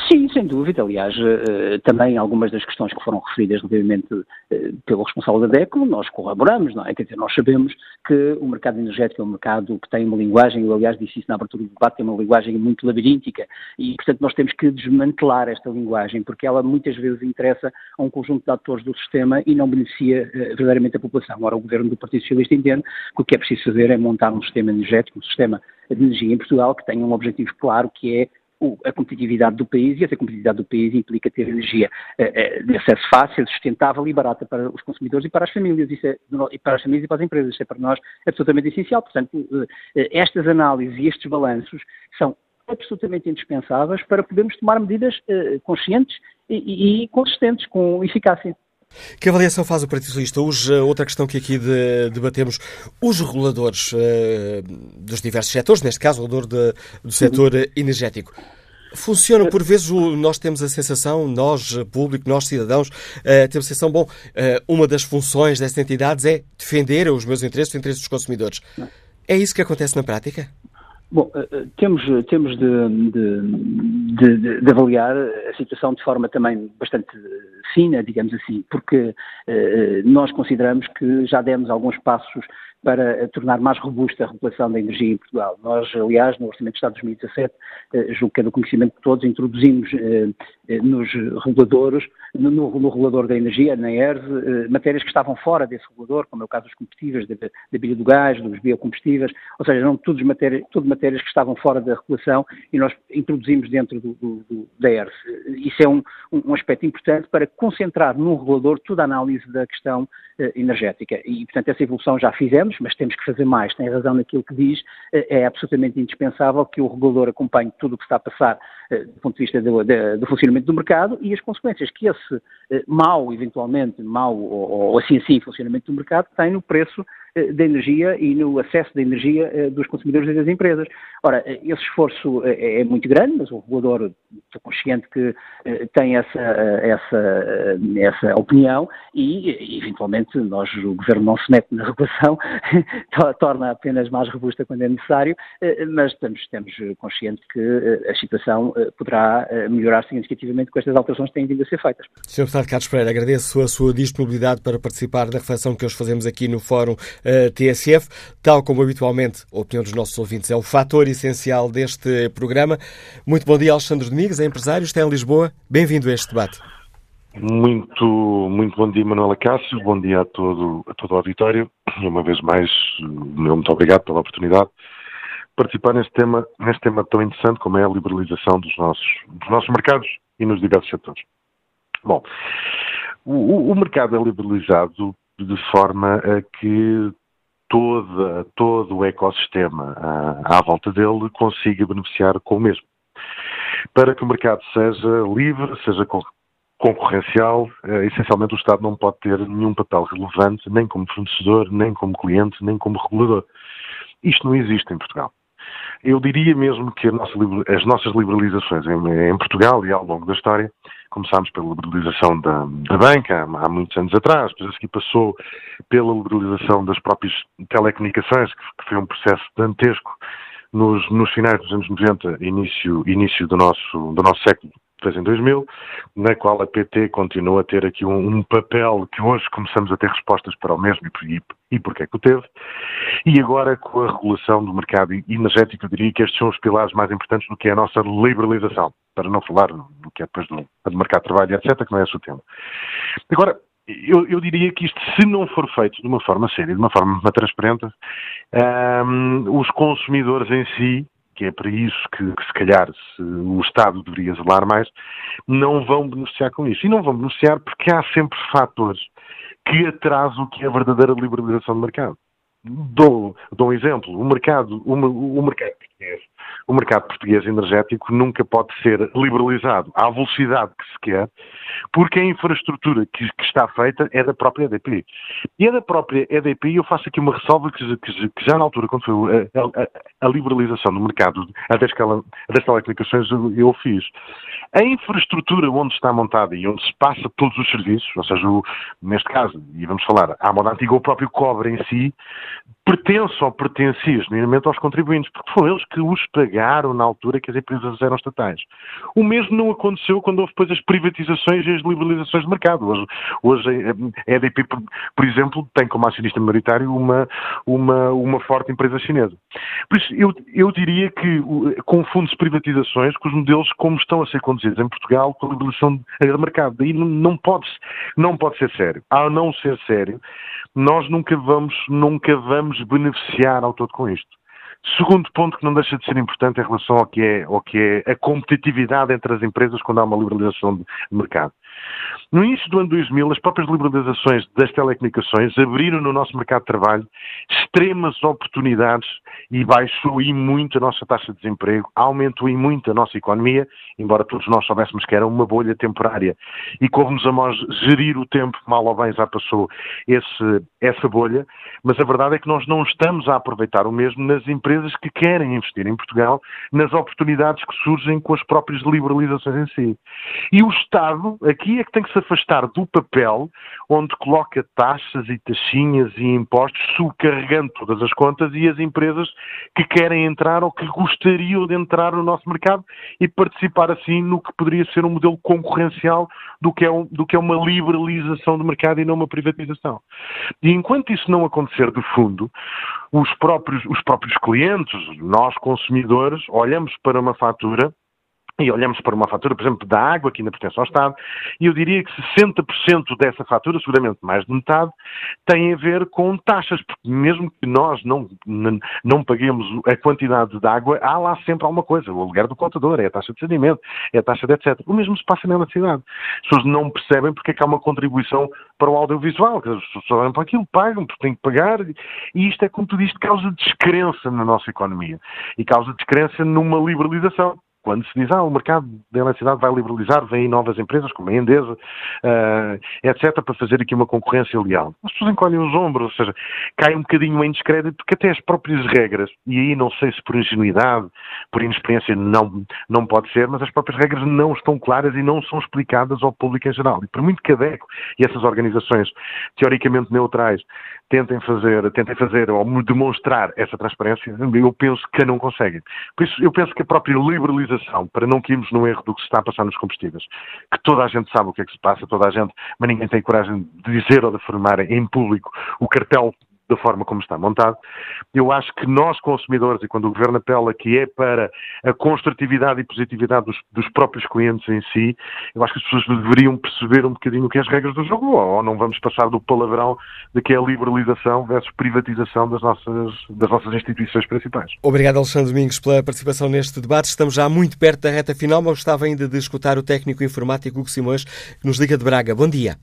Sim, sem dúvida. Aliás, eh, também algumas das questões que foram referidas relativamente eh, pelo responsável da DECO, nós colaboramos, não é? Quer dizer, nós sabemos que o mercado energético é um mercado que tem uma linguagem, eu aliás disse isso na abertura do debate, tem uma linguagem muito labiríntica e, portanto, nós temos que desmantelar esta linguagem, porque ela muitas vezes interessa a um conjunto de atores do sistema e não beneficia verdadeiramente a população. Ora, o governo do Partido Socialista entende que o que é preciso fazer é montar um sistema energético, um sistema de energia em Portugal que tenha um objetivo claro, que é a competitividade do país e essa competitividade do país implica ter energia eh, eh, de acesso fácil, sustentável e barata para os consumidores e para as famílias, isso é, e para as famílias e para as empresas. Isso é para nós absolutamente essencial. Portanto, eh, estas análises e estes balanços são absolutamente indispensáveis para podermos tomar medidas conscientes e, e consistentes, com eficácia. Que avaliação faz o Partido Socialista? Hoje, outra questão que aqui de, debatemos, os reguladores uh, dos diversos setores, neste caso o regulador de, do setor uhum. energético, funcionam por vezes, nós temos a sensação, nós, público, nós, cidadãos, temos a sensação, bom, uma das funções dessas entidades é defender os meus interesses, os interesses dos consumidores. É isso que acontece na prática? Bom, temos, temos de, de, de, de, avaliar a situação de forma também bastante fina, digamos assim, porque eh, nós consideramos que já demos alguns passos para tornar mais robusta a regulação da energia em Portugal. Nós, aliás, no Orçamento de Estado de 2017, eh, julgo que é do conhecimento de todos, introduzimos eh, eh, nos reguladores, no, no, regulador da energia, na ERS, matérias que estavam fora desse regulador, como é o caso dos combustíveis, da, bilha do gás, dos biocombustíveis, ou seja, eram tudo matérias, tudo matérias que estavam fora da regulação e nós introduzimos dentro do, do, do, da ERS. Isso é um, um aspecto importante para concentrar num regulador toda a análise da questão energética. E, portanto, essa evolução já fizemos, mas temos que fazer mais. Tem razão naquilo que diz, é absolutamente indispensável que o regulador acompanhe tudo o que está a passar eh, do ponto de vista do, do, funcionamento do mercado e as consequências que esse eh, mau, eventualmente, mau ou, ou assim assim funcionamento do mercado tem no preço eh, da energia e no acesso da energia dos consumidores e das empresas. Ora, esse esforço é muito grande, mas o regulador, estou consciente que tem essa, essa, essa opinião e, eventualmente, nós, o Governo não se mete na regulação, torna apenas mais robusta quando é necessário, mas estamos, estamos conscientes que a situação eh, poderá eh, melhorar significativamente com estas alterações que têm vindo a ser feitas. Sr. Deputado Carlos Pereira, agradeço a sua disponibilidade para participar da reflexão que hoje fazemos aqui no Fórum eh, TSF. Tal como habitualmente, a opinião dos nossos ouvintes é o fator essencial deste programa. Muito bom dia, Alexandre Domingos, é empresário, está em Lisboa. Bem-vindo a este debate. Muito, muito bom dia, Manuela Cássio. Bom dia a todo, a todo o auditório. E uma vez mais, meu muito obrigado pela oportunidade participar neste tema, neste tema tão interessante como é a liberalização dos nossos, dos nossos mercados e nos diversos setores. Bom, o, o mercado é liberalizado de forma a que toda, todo o ecossistema à, à volta dele consiga beneficiar com o mesmo. Para que o mercado seja livre, seja concorrencial, eh, essencialmente o Estado não pode ter nenhum papel relevante, nem como fornecedor, nem como cliente, nem como regulador. Isto não existe em Portugal. Eu diria mesmo que nossa, as nossas liberalizações em, em, Portugal e ao longo da história, começámos pela liberalização da, da banca há, muitos anos atrás, depois a seguir passou pela liberalização das próprias telecomunicações, que, foi um processo dantesco nos, nos, finais dos anos 90, início, início do, nosso, do nosso século fez em 2000, na qual a PT continua a ter aqui um, um, papel que hoje começamos a ter respostas para o mesmo e, e porque é que o teve. E agora, com a regulação do mercado energético, eu diria que estes são os pilares mais importantes do que é a nossa liberalização, para não falar do que é depois do, do mercado de trabalho, etc., que não é esse o tema. Agora, eu, eu, diria que isto, se não for feito de uma forma séria, de uma forma transparente, um, os consumidores em si, que é para isso que, que, se calhar se o Estado deveria zelar mais, não vão beneficiar com isso. E não vão beneficiar porque há sempre fatores que atrasam o que é a verdadeira liberalização do mercado. Dou, dou um exemplo. O mercado, o, o mercado o mercado português energético nunca pode ser liberalizado à velocidade que se quer, porque a infraestrutura que, que está feita é da própria EDP. E é da própria EDP, e eu faço aqui uma ressalva que, que, que já na altura, quando foi a, a, a liberalização do mercado das, das telecomunicações, eu, eu fiz. A infraestrutura onde está montada e onde se passa todos os serviços, ou seja, o, neste caso, e vamos falar, à moda antiga, o próprio cobre em si, pertence ou pertencia genuinamente aos contribuintes, porque foram eles que os pagaram na altura que as empresas eram estatais. O mesmo não aconteceu quando houve depois as privatizações e as liberalizações de mercado. Hoje, hoje a EDP, por, exemplo, tem como acionista maioritário uma, uma, uma forte empresa chinesa. Por isso, eu, eu diria que confunde-se privatizações com os modelos como estão a ser conduzidos em Portugal com a liberalização de mercado. Daí não, não, pode, não pode ser sério. Ao não ser sério, nós nunca vamos, nunca vamos beneficiar ao todo com isto. Segundo ponto que não deixa de ser importante em relação ao que é, ao que é a competitividade entre as empresas quando há uma liberalização de mercado. No início do ano 2000, as próprias liberalizações das telecomunicações abriram no nosso mercado de trabalho extremas oportunidades e baixou e muito a nossa taxa de desemprego, aumentou e muito a nossa economia, embora todos nós soubéssemos que era uma bolha temporária e como-nos a nós gerir o tempo, mal ou bem já passou esse, essa bolha, mas a verdade é que nós não estamos a aproveitar o mesmo nas empresas que querem investir em Portugal, nas oportunidades que surgem com as próprias liberalizações em si. E o Estado, aqui é que tem que se afastar do papel onde coloca taxas e taxinhas e impostos subcarregando todas as contas e as empresas que querem entrar ou que gostariam de entrar no nosso mercado e participar assim no que poderia ser um modelo concorrencial do que é, um, do que é uma liberalização do mercado e não uma privatização. E enquanto isso não acontecer de fundo, os próprios, os próprios clientes, nós consumidores, olhamos para uma fatura e olhamos para uma fatura, por exemplo, da água, que ainda pertence ao Estado, e eu diria que 60% dessa fatura, seguramente mais de metade, tem a ver com taxas, porque mesmo que nós não, não paguemos a quantidade de água, há lá sempre alguma coisa, o aluguer do contador, é a taxa de saneamento, é a taxa de etc. O mesmo se passa na eletricidade. As pessoas não percebem porque é que há uma contribuição para o audiovisual, que as pessoas olham para aquilo, pagam, porque têm que pagar, e isto é, como tu dizes, causa descrença na nossa economia, e causa descrença numa liberalização quando se diz, ah, o mercado da eletricidade vai liberalizar, vêm novas empresas como a Endesa, uh, eh, etc., para fazer aqui uma concorrência leal. As pessoas encolhem os ombros, ou seja, cai um bocadinho em descrédito, porque até as próprias regras, e aí não sei se por ingenuidade, por inexperiência, não, não pode ser, mas as próprias regras não estão claras e não são explicadas ao público em geral. E por muito que a DECO e essas organizações teoricamente neutrais tentem fazer, tentem fazer ou demonstrar essa transparência, eu penso que não conseguem. Por isso, eu penso que a própria liberalização, para não cairmos no erro do que se está a passar nos combustíveis, que toda a gente sabe o que é que se passa, toda a gente, mas ninguém tem coragem de dizer ou de afirmar em público o cartel da forma como está montado. Eu acho que nós, consumidores, e quando o Governo apela que é para a construtividade e positividade dos, dos, próprios clientes em si, eu acho que as pessoas deveriam perceber um bocadinho o que é as regras do jogo, ou não vamos passar do palavrão de que é a liberalização versus privatização das nossas, das nossas instituições principais. Obrigado, Alexandre Domingos, pela participação neste debate. Estamos já muito perto da reta final, mas gostava ainda de escutar o técnico informático Hugo Simões, que nos liga de Braga. Bom dia.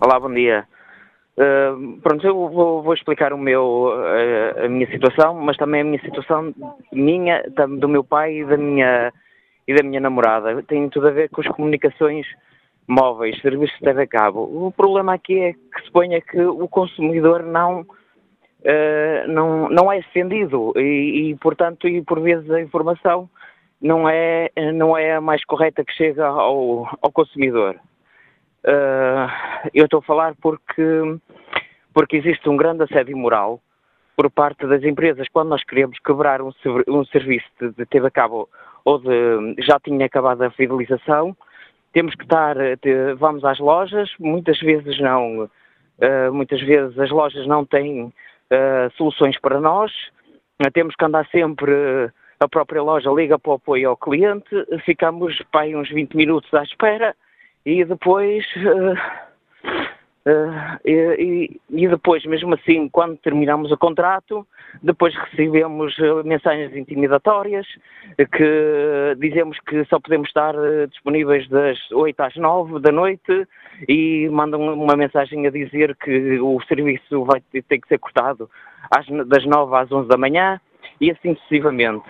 Olá, bom dia. Pronto, eu vou, vou, explicar o meu, uh, a minha situação, mas também a minha situação minha, do meu pai e da minha, e da minha namorada. Tem tudo a ver com as comunicações móveis, serviços de TV cabo. O problema aqui é que se é que o consumidor não, uh, não, não é defendido e, e, portanto, e por vezes a informação não é, não é a mais correta que chega ao, ao consumidor. Uh, eu estou a falar porque, porque existe um grande assédio moral por parte das empresas. Quando nós queremos quebrar um, um serviço de, de TV a cabo ou de já tinha acabado a fidelização, temos que estar, de, vamos às lojas, muitas vezes não, uh, muitas vezes as lojas não têm uh, soluções para nós, uh, temos que andar sempre, a própria loja liga para o apoio ao cliente, ficamos para uns 20 minutos à espera, e depois uh, Uh, e, e, depois, mesmo assim, quando terminamos o contrato, depois recebemos uh, mensagens intimidatórias que dizemos que só podemos estar uh, disponíveis das 8 às 9 da noite e mandam uma mensagem a dizer que o serviço vai ter que ser cortado às, das 9 às 11 da manhã e assim sucessivamente.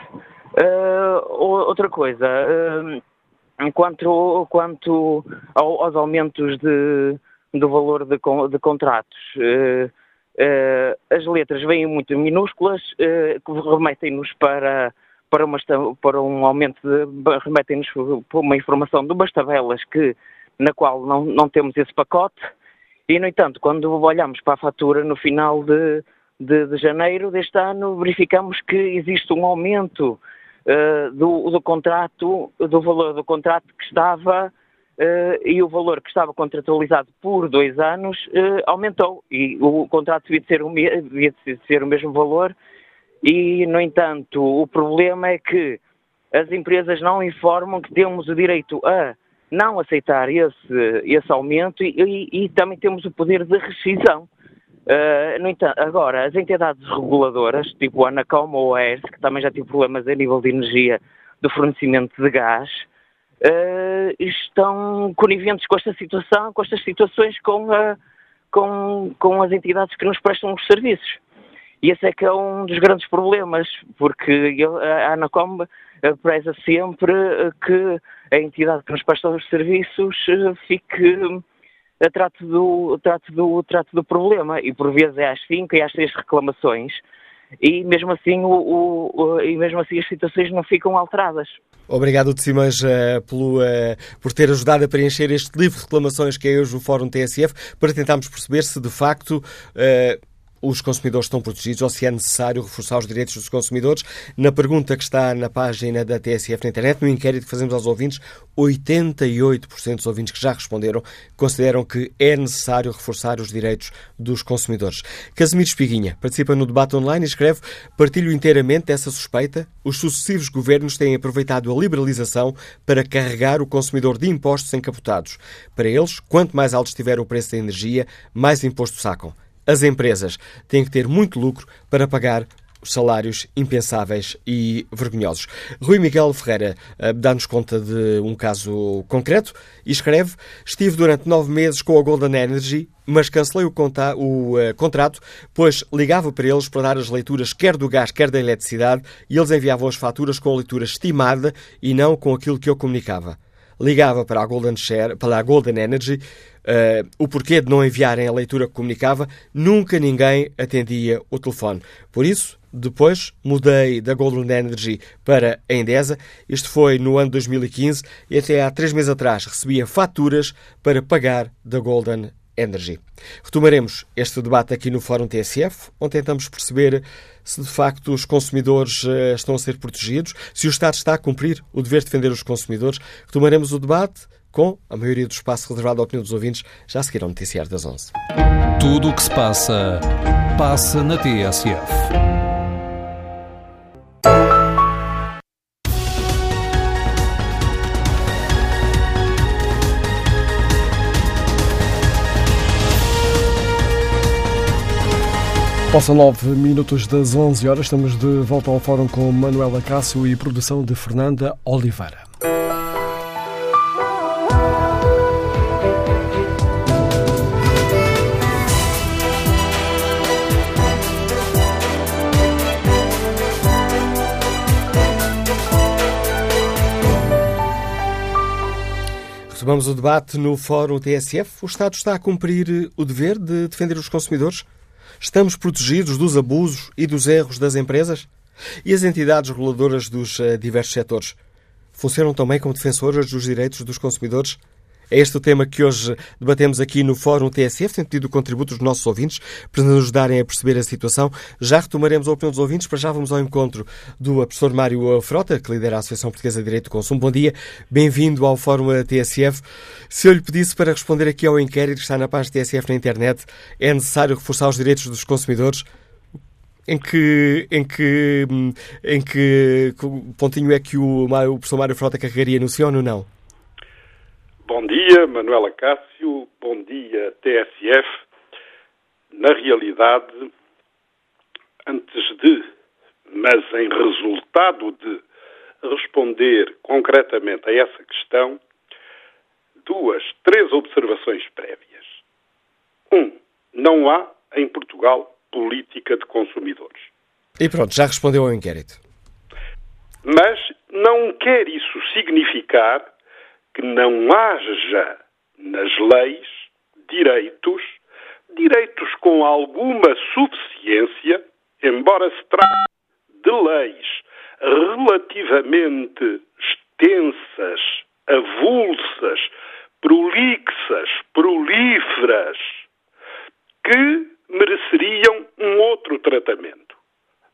outra coisa, quanto, quanto aos aumentos de do valor de, de contratos. Uh, uh, as letras vêm muito minúsculas, uh, remetem-nos para, para, uma, para um aumento, de, remetem-nos para uma informação de umas tabelas que, na qual não, não temos esse pacote, e, no entanto, quando olhamos para a fatura no final de, de, de janeiro deste ano, verificamos que existe um aumento do, do contrato, do valor do contrato que estava Uh, e o valor que estava contratualizado por dois anos uh, aumentou e o contrato devia ser, o devia ser o mesmo valor e, no entanto, o problema é que as empresas não informam que temos o direito a não aceitar esse, esse aumento e, e, e também temos o poder de rescisão. Uh, no entanto, agora, as entidades reguladoras, tipo a Anacom ou a ERS, que também já tive problemas a nível de energia do fornecimento de gás, uh, estão coniventes com esta situação, com estas situações com, a, com, com as entidades que nos prestam os serviços. E esse é que é um dos grandes problemas, porque a Anacom preza sempre que a entidade que nos presta os serviços eh, fique trato do, trato do, trato do problema. E por vezes é às cinco e às seis reclamações e mesmo assim, o, o, o, e mesmo assim as situações não ficam alteradas. Obrigado, Simões, uh, pelo, uh, por ter ajudado a preencher este livro de reclamações que é hoje o Fórum TSF, para tentarmos perceber se de facto uh, os consumidores estão protegidos ou se é necessário reforçar os direitos dos consumidores. Na pergunta que está na página da TSF na internet, no inquérito que fazemos aos ouvintes, 88% dos ouvintes que já responderam consideram que é necessário reforçar os direitos dos consumidores. Casimiro Espiguinha participa no debate online e escreve: Partilho inteiramente dessa suspeita. Os sucessivos governos têm aproveitado a liberalização para carregar o consumidor de impostos encapotados. Para eles, quanto mais alto estiver o preço da energia, mais imposto sacam. As empresas têm que ter muito lucro para pagar os salários impensáveis e vergonhosos. Rui Miguel Ferreira uh, dá-nos conta de um caso concreto e escreve: Estive durante nove meses com a Golden Energy, mas cancelei o, o uh, contrato, pois ligava para eles para dar as leituras quer do gás, quer da eletricidade, e eles enviavam as faturas com a leitura estimada e não com aquilo que eu comunicava ligava para a Golden Share, para a Golden Energy, uh, o porquê de não enviarem a leitura que comunicava, nunca ninguém atendia o telefone. Por isso, depois mudei da Golden Energy para a Endesa. Isto foi no ano 2015 e até há três meses atrás recebia faturas para pagar da Golden Energy. Retomaremos este debate aqui no Fórum TSF, onde tentamos perceber se de facto os consumidores uh, estão a ser protegidos, se o Estado está a cumprir o dever de defender os consumidores. Retomaremos o debate com a maioria do espaço reservado à opinião dos ouvintes, já a seguir ao Noticiário das 11. Tudo o que se passa, passa na TSF. Passam nove minutos das 11 horas, estamos de volta ao fórum com Manuela Cássio e produção de Fernanda Oliveira. Retomamos o debate no Fórum TSF. O Estado está a cumprir o dever de defender os consumidores? Estamos protegidos dos abusos e dos erros das empresas? E as entidades reguladoras dos uh, diversos setores funcionam também como defensoras dos direitos dos consumidores? É este o tema que hoje debatemos aqui no Fórum TSF, tem pedido o contributo dos nossos ouvintes para nos ajudarem a perceber a situação. Já retomaremos a opinião dos ouvintes, para já vamos ao encontro do professor Mário Frota, que lidera a Associação Portuguesa de Direito do Consumo. Bom dia, bem-vindo ao Fórum TSF. Se eu lhe pedisse para responder aqui ao inquérito que está na página TSF na internet, é necessário reforçar os direitos dos consumidores? em que, em que, em que pontinho é que o, o professor Mário Frota carregaria no sim ou não? Bom dia, Manuela Cássio. Bom dia, TSF. Na realidade, antes de, mas em resultado de responder concretamente a essa questão, duas, três observações prévias. Um, não há em Portugal política de consumidores. E pronto, já respondeu ao inquérito. Mas não quer isso significar que não haja nas leis direitos, direitos com alguma suficiência, embora se trate de leis relativamente extensas, avulsas, prolixas, prolíferas, que mereceriam um outro tratamento.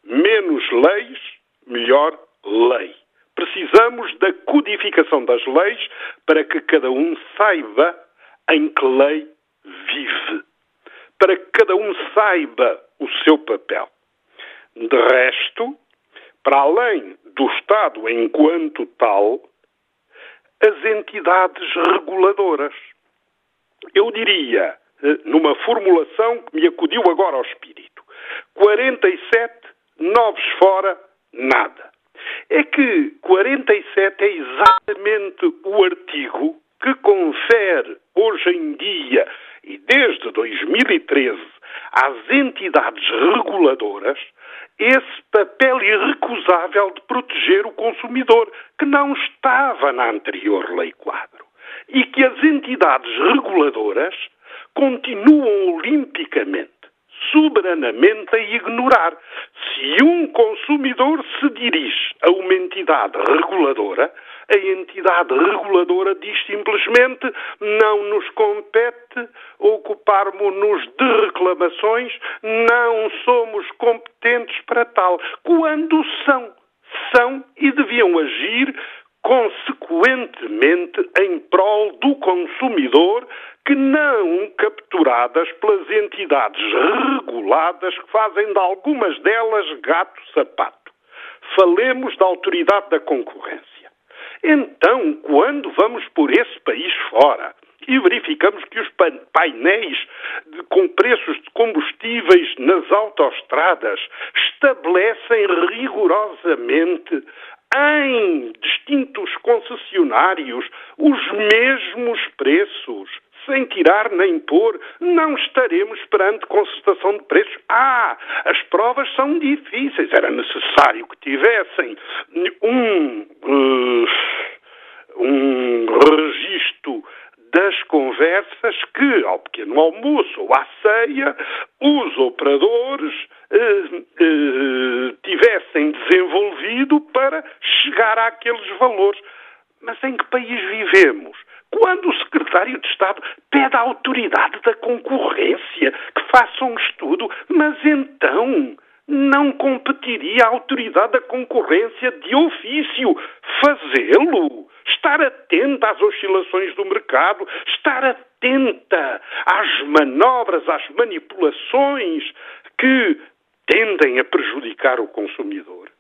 Menos leis, melhor lei. Precisamos da codificação das leis para que cada um saiba em que lei vive. Para que cada um saiba o seu papel. De resto, para além do Estado enquanto tal, as entidades reguladoras. Eu diria, eh, numa formulação que me acudiu agora ao espírito, 47 novos fora, nada. É que 47 é exatamente o artigo que confere hoje em dia e desde 2013 às entidades reguladoras esse papel irrecusável de proteger o consumidor, que não estava na anterior lei quadro. E que as entidades reguladoras continuam olimpicamente, soberanamente a ignorar. Se um consumidor se dirige a uma entidade reguladora, a entidade reguladora diz simplesmente não nos compete ocuparmos-nos de reclamações, não somos competentes para tal. Quando são, são e deviam agir consequentemente em prol do consumidor que não capturadas pelas entidades reguladas que fazem de algumas delas gato-sapato. Falemos da autoridade da concorrência. Então, quando vamos por esse país fora e verificamos que os painéis de, com preços de combustíveis nas autoestradas estabelecem rigorosamente em distintos concessionários os mesmos preços, sem tirar nem pôr, não estaremos perante concertação de preços. Ah, as provas são difíceis. Era necessário que tivessem um, uh, um registro das conversas que, ao pequeno almoço ou à ceia, os operadores eh, eh, tivessem desenvolvido para chegar àqueles valores. Mas em que país vivemos? Quando o secretário de Estado pede à autoridade da concorrência que faça um estudo, mas então não competiria à autoridade da concorrência de ofício fazê-lo? Estar atenta às oscilações do mercado, estar atenta às manobras, às manipulações que tendem a prejudicar o consumidor.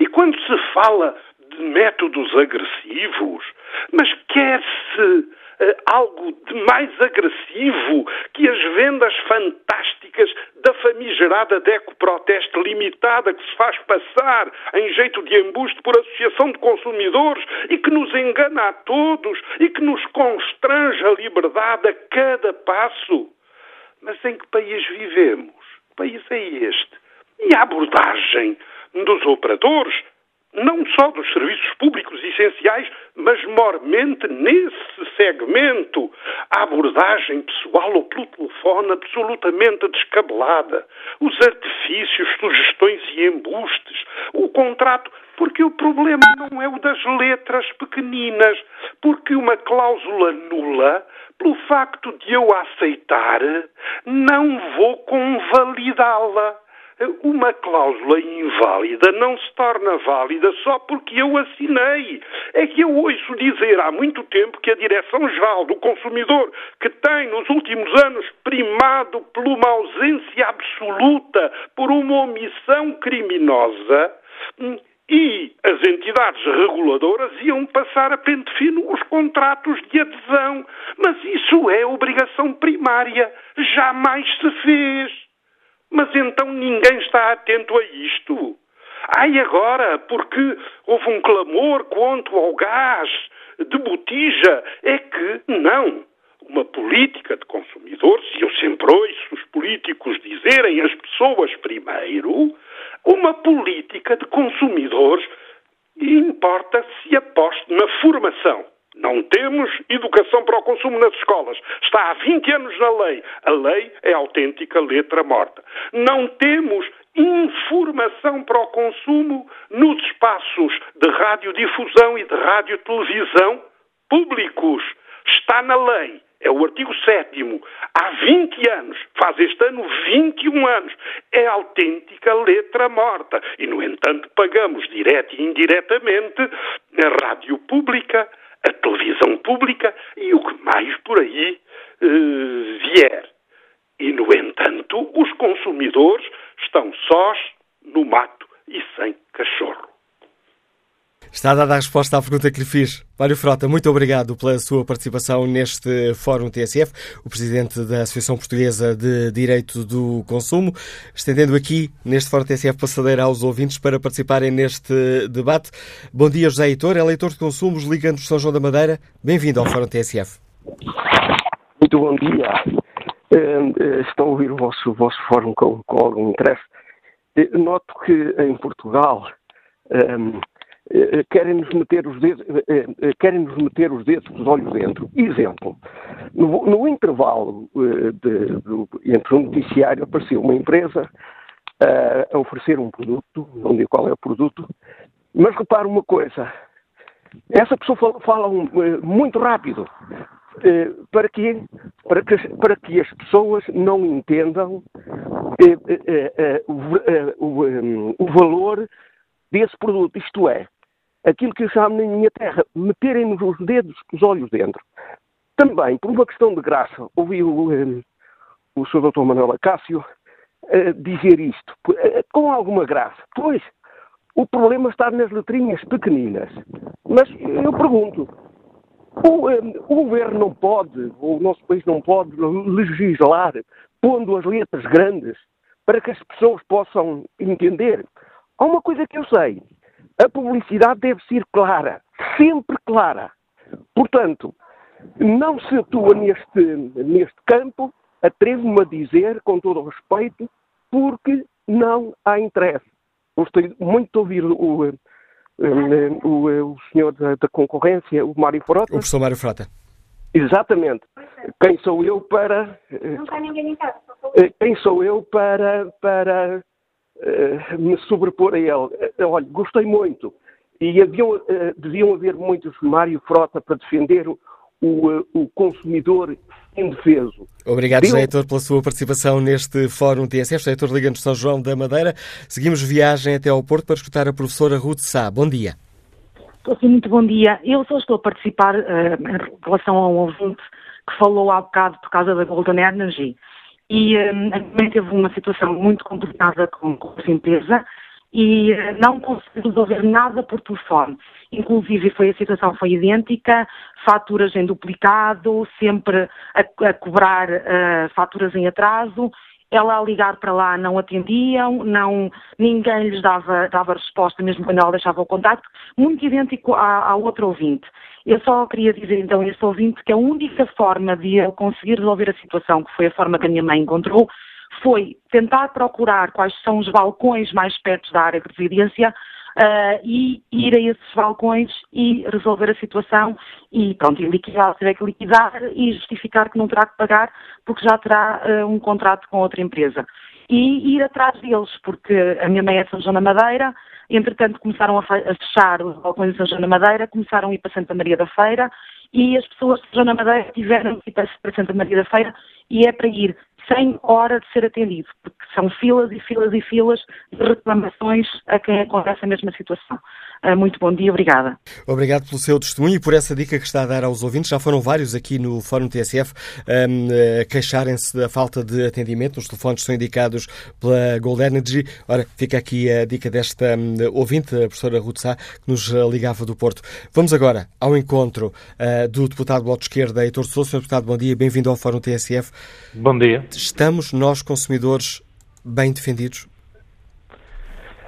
E quando se fala de métodos agressivos, mas quer-se algo de mais agressivo que as vendas fantásticas da famigerada Deco Proteste Limitada que se faz passar em jeito de embuste por associação de consumidores e que nos engana a todos e que nos constrange a liberdade a cada passo. Mas em que país vivemos? Que país é este? E a abordagem dos operadores não só dos serviços públicos essenciais, mas mormente nesse segmento. A abordagem pessoal ou pelo telefone absolutamente descabelada, os artifícios, sugestões e embustes, o contrato. Porque o problema não é o das letras pequeninas, porque uma cláusula nula, pelo facto de eu aceitar, não vou convalidá-la uma cláusula inválida não se torna válida só porque eu assinei. É que eu ouço dizer há muito tempo que a Direção-Geral do Consumidor, que tem nos últimos anos primado por uma ausência absoluta, por uma omissão criminosa, e as entidades reguladoras iam passar a pente fino os contratos de adesão. Mas isso é obrigação primária. Jamais se fez. Mas então ninguém está atento a isto. Ai, agora, porque houve um clamor quanto ao gás de botija, é que não. Uma política de consumidores, e eu sempre ouço os políticos dizerem as pessoas primeiro, uma política de consumidores importa se aposte na formação. Não temos educação para o consumo nas escolas. Está há 20 anos na lei. A lei é autêntica letra morta. Não temos informação para o consumo nos espaços de radiodifusão e de radiotelevisão públicos. Está na lei. É o artigo 7 Há 20 anos, faz este ano 21 anos. É autêntica letra morta. E, no entanto, pagamos direto e indiretamente a rádio pública, a televisão pública e o que mais por aí uh, vier. E, no entanto, os consumidores estão sós, no mato e sem cachorro. Está dada a resposta à pergunta que lhe fiz. Mário Frota, muito obrigado pela sua participação neste Fórum TSF, o Presidente da Associação Portuguesa de Direito do Consumo, estendendo aqui neste Fórum TSF passadeira aos ouvintes para participarem neste debate. Bom dia, José Heitor, é de consumos, ligando São João da Madeira. Bem-vindo ao Fórum TSF. Muito bom dia. Uh, estou a ouvir o vosso, o vosso fórum com, com algum interesse. Uh, noto que em Portugal um, uh, querem nos meter os dedos, querem nos meter os dedos dos olhos dentro. Exemplo, no, no intervalo de, entre o noticiário apareceu uma empresa a oferecer um produto, não digo qual é o produto, mas repara uma coisa, essa pessoa fala, fala muito rápido. Eh, para que, para, que, para que as pessoas não entendam eh, eh, o, o valor desse produto. Isto é, aquilo que eu chamo na minha terra, meterem-nos os dedos, os olhos dentro. Também, por uma questão de graça, ouvi o, o Sr. Dr. Manuel Acácio dizer isto, com alguma graça. Pois, o problema está nas letrinhas pequeninas. Mas eu pergunto, o, eh, o, governo não pode, o nosso país não pode legislar pondo as letras grandes para que as pessoas possam entender. Há uma coisa que eu sei: a publicidade deve ser clara, sempre clara. Portanto, não se atua neste, neste campo, atrevo-me a dizer, com todo o respeito, porque não há interesse. Gostei muito de ouvir o, o, o senhor da, da, concorrência, o Mário Frota. O professor Mário Frota. Exatamente. Quem sou eu para. Não está ninguém em casa. Eh, quem sou eu para, para uh, me sobrepor a ele? Uh, olha, gostei muito. E haviam, uh, deviam haver muitos Mário Frota para defender o, o, o consumidor indefeso. Obrigado, José Heitor, pela sua participação neste Fórum TSF. José Heitor Liga-nos São João da Madeira. Seguimos viagem até ao Porto para escutar a professora Ruth Sá. Bom dia. Estou sim, muito bom dia. Eu só estou a participar uh, em relação a um ouvinte que falou há bocado por causa da Golden Energy. E também teve uma situação muito complicada com, com essa empresa e uh, não conseguiu resolver nada por telefone. Inclusive, foi, a situação foi idêntica, faturas em duplicado, sempre a, a cobrar uh, faturas em atraso. Ela a ligar para lá não atendiam, não, ninguém lhes dava, dava resposta, mesmo quando ela deixava o contacto, muito idêntico à, à outra ouvinte. Eu só queria dizer então a esse ouvinte que a única forma de ele conseguir resolver a situação, que foi a forma que a minha mãe encontrou, foi tentar procurar quais são os balcões mais perto da área de residência uh, e ir a esses balcões e resolver a situação e pronto, e liquidar, tiver que liquidar e justificar que não terá que pagar porque já terá uh, um contrato com outra empresa. E ir atrás deles, porque a minha mãe é São João da Madeira, entretanto começaram a fechar os balcões de São João da Madeira, começaram a ir para Santa Maria da Feira e as pessoas de São João da Madeira tiveram que ir para Santa Maria da Feira e é para ir sem hora de ser atendido, porque são filas e filas e filas de reclamações a quem acontece a mesma situação. Uh, muito bom dia, obrigada. Obrigado pelo seu testemunho e por essa dica que está a dar aos ouvintes. Já foram vários aqui no Fórum TSF um, queixarem-se da falta de atendimento. Os telefones são indicados pela Gold Energy. Ora, fica aqui a dica desta um, ouvinte, a professora Ruth Sá, que nos ligava do Porto. Vamos agora ao encontro uh, do deputado Bloco de Esquerda, Heitor Sousa. Senhor deputado, bom dia, bem-vindo ao Fórum TSF. Bom dia. Estamos nós, consumidores, bem defendidos?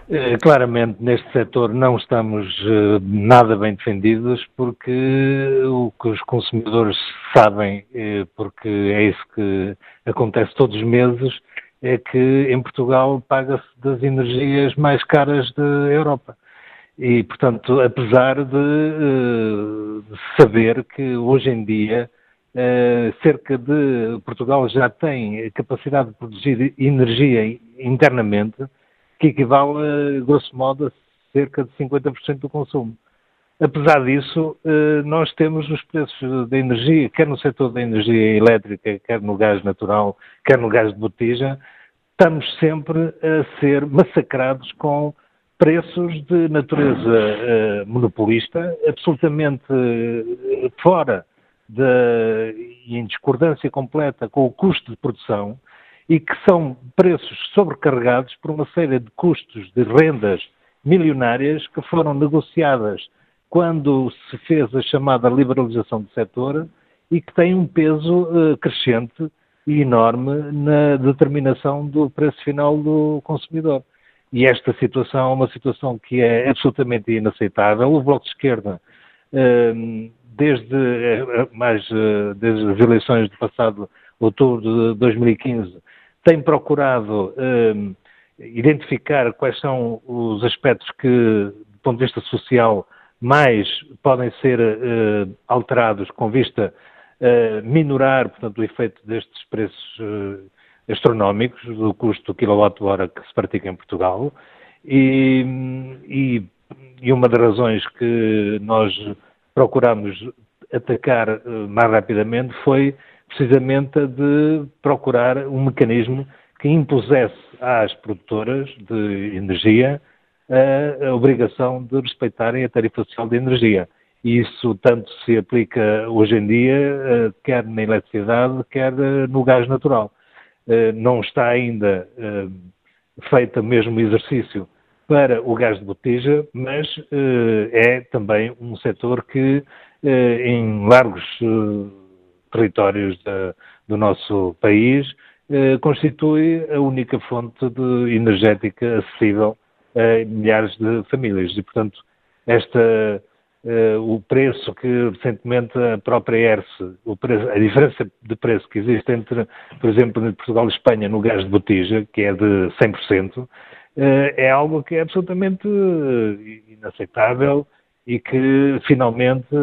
Eh, claramente, neste setor não estamos eh, nada bem defendidos porque o que os consumidores sabem, eh, porque é isso que acontece todos os meses, é que em Portugal paga-se das energias mais caras da Europa. E, portanto, apesar de, saber que hoje em dia cerca de Portugal já tem capacidade de produzir energia internamente, que equivale, grosso modo, a cerca de 50% do consumo. Apesar disso, eh, nós temos os preços da energia, quer no setor da energia elétrica, quer no gás natural, quer no gás de botija, estamos sempre a ser massacrados com preços de natureza uh, monopolista, absolutamente fora de, em discordância completa com o custo de produção, e que são preços sobrecarregados por uma série de custos de rendas milionárias que foram negociadas quando se fez a chamada liberalização do setor e que têm um peso uh, crescente e enorme na determinação do preço final do consumidor. E esta situação é uma situação que é absolutamente inaceitável. O Bloco de Esquerda, desde, uh, mais, desde as eleições do passado outubro de 2015, tem procurado eh, identificar quais são os aspectos que, do ponto de vista social, mais podem ser eh, alterados com vista a minorar, portanto, o efeito destes preços eh, astronómicos, do custo do quilowatt-hora que se pratica em Portugal. E, e, e, uma das razões que nós procuramos atacar mais rapidamente foi precisamente a de procurar um mecanismo que impusesse às produtoras de energia a, a obrigação de respeitarem a tarifa social de energia. E isso tanto se aplica hoje em dia, eh, quer na eletricidade, quer eh, no gás natural. Eh, não está ainda feito o mesmo exercício para o gás de botija, mas é também um setor que, em largos territórios da, do nosso país, eh, constitui a única fonte de energética acessível a milhares de famílias. E, portanto, esta, eh, o preço que recentemente a própria ERSE, a diferença de preço que existe entre, por exemplo, Portugal e Espanha no gás de botija, que é de 100%, eh, é algo que é absolutamente inaceitável e que, finalmente,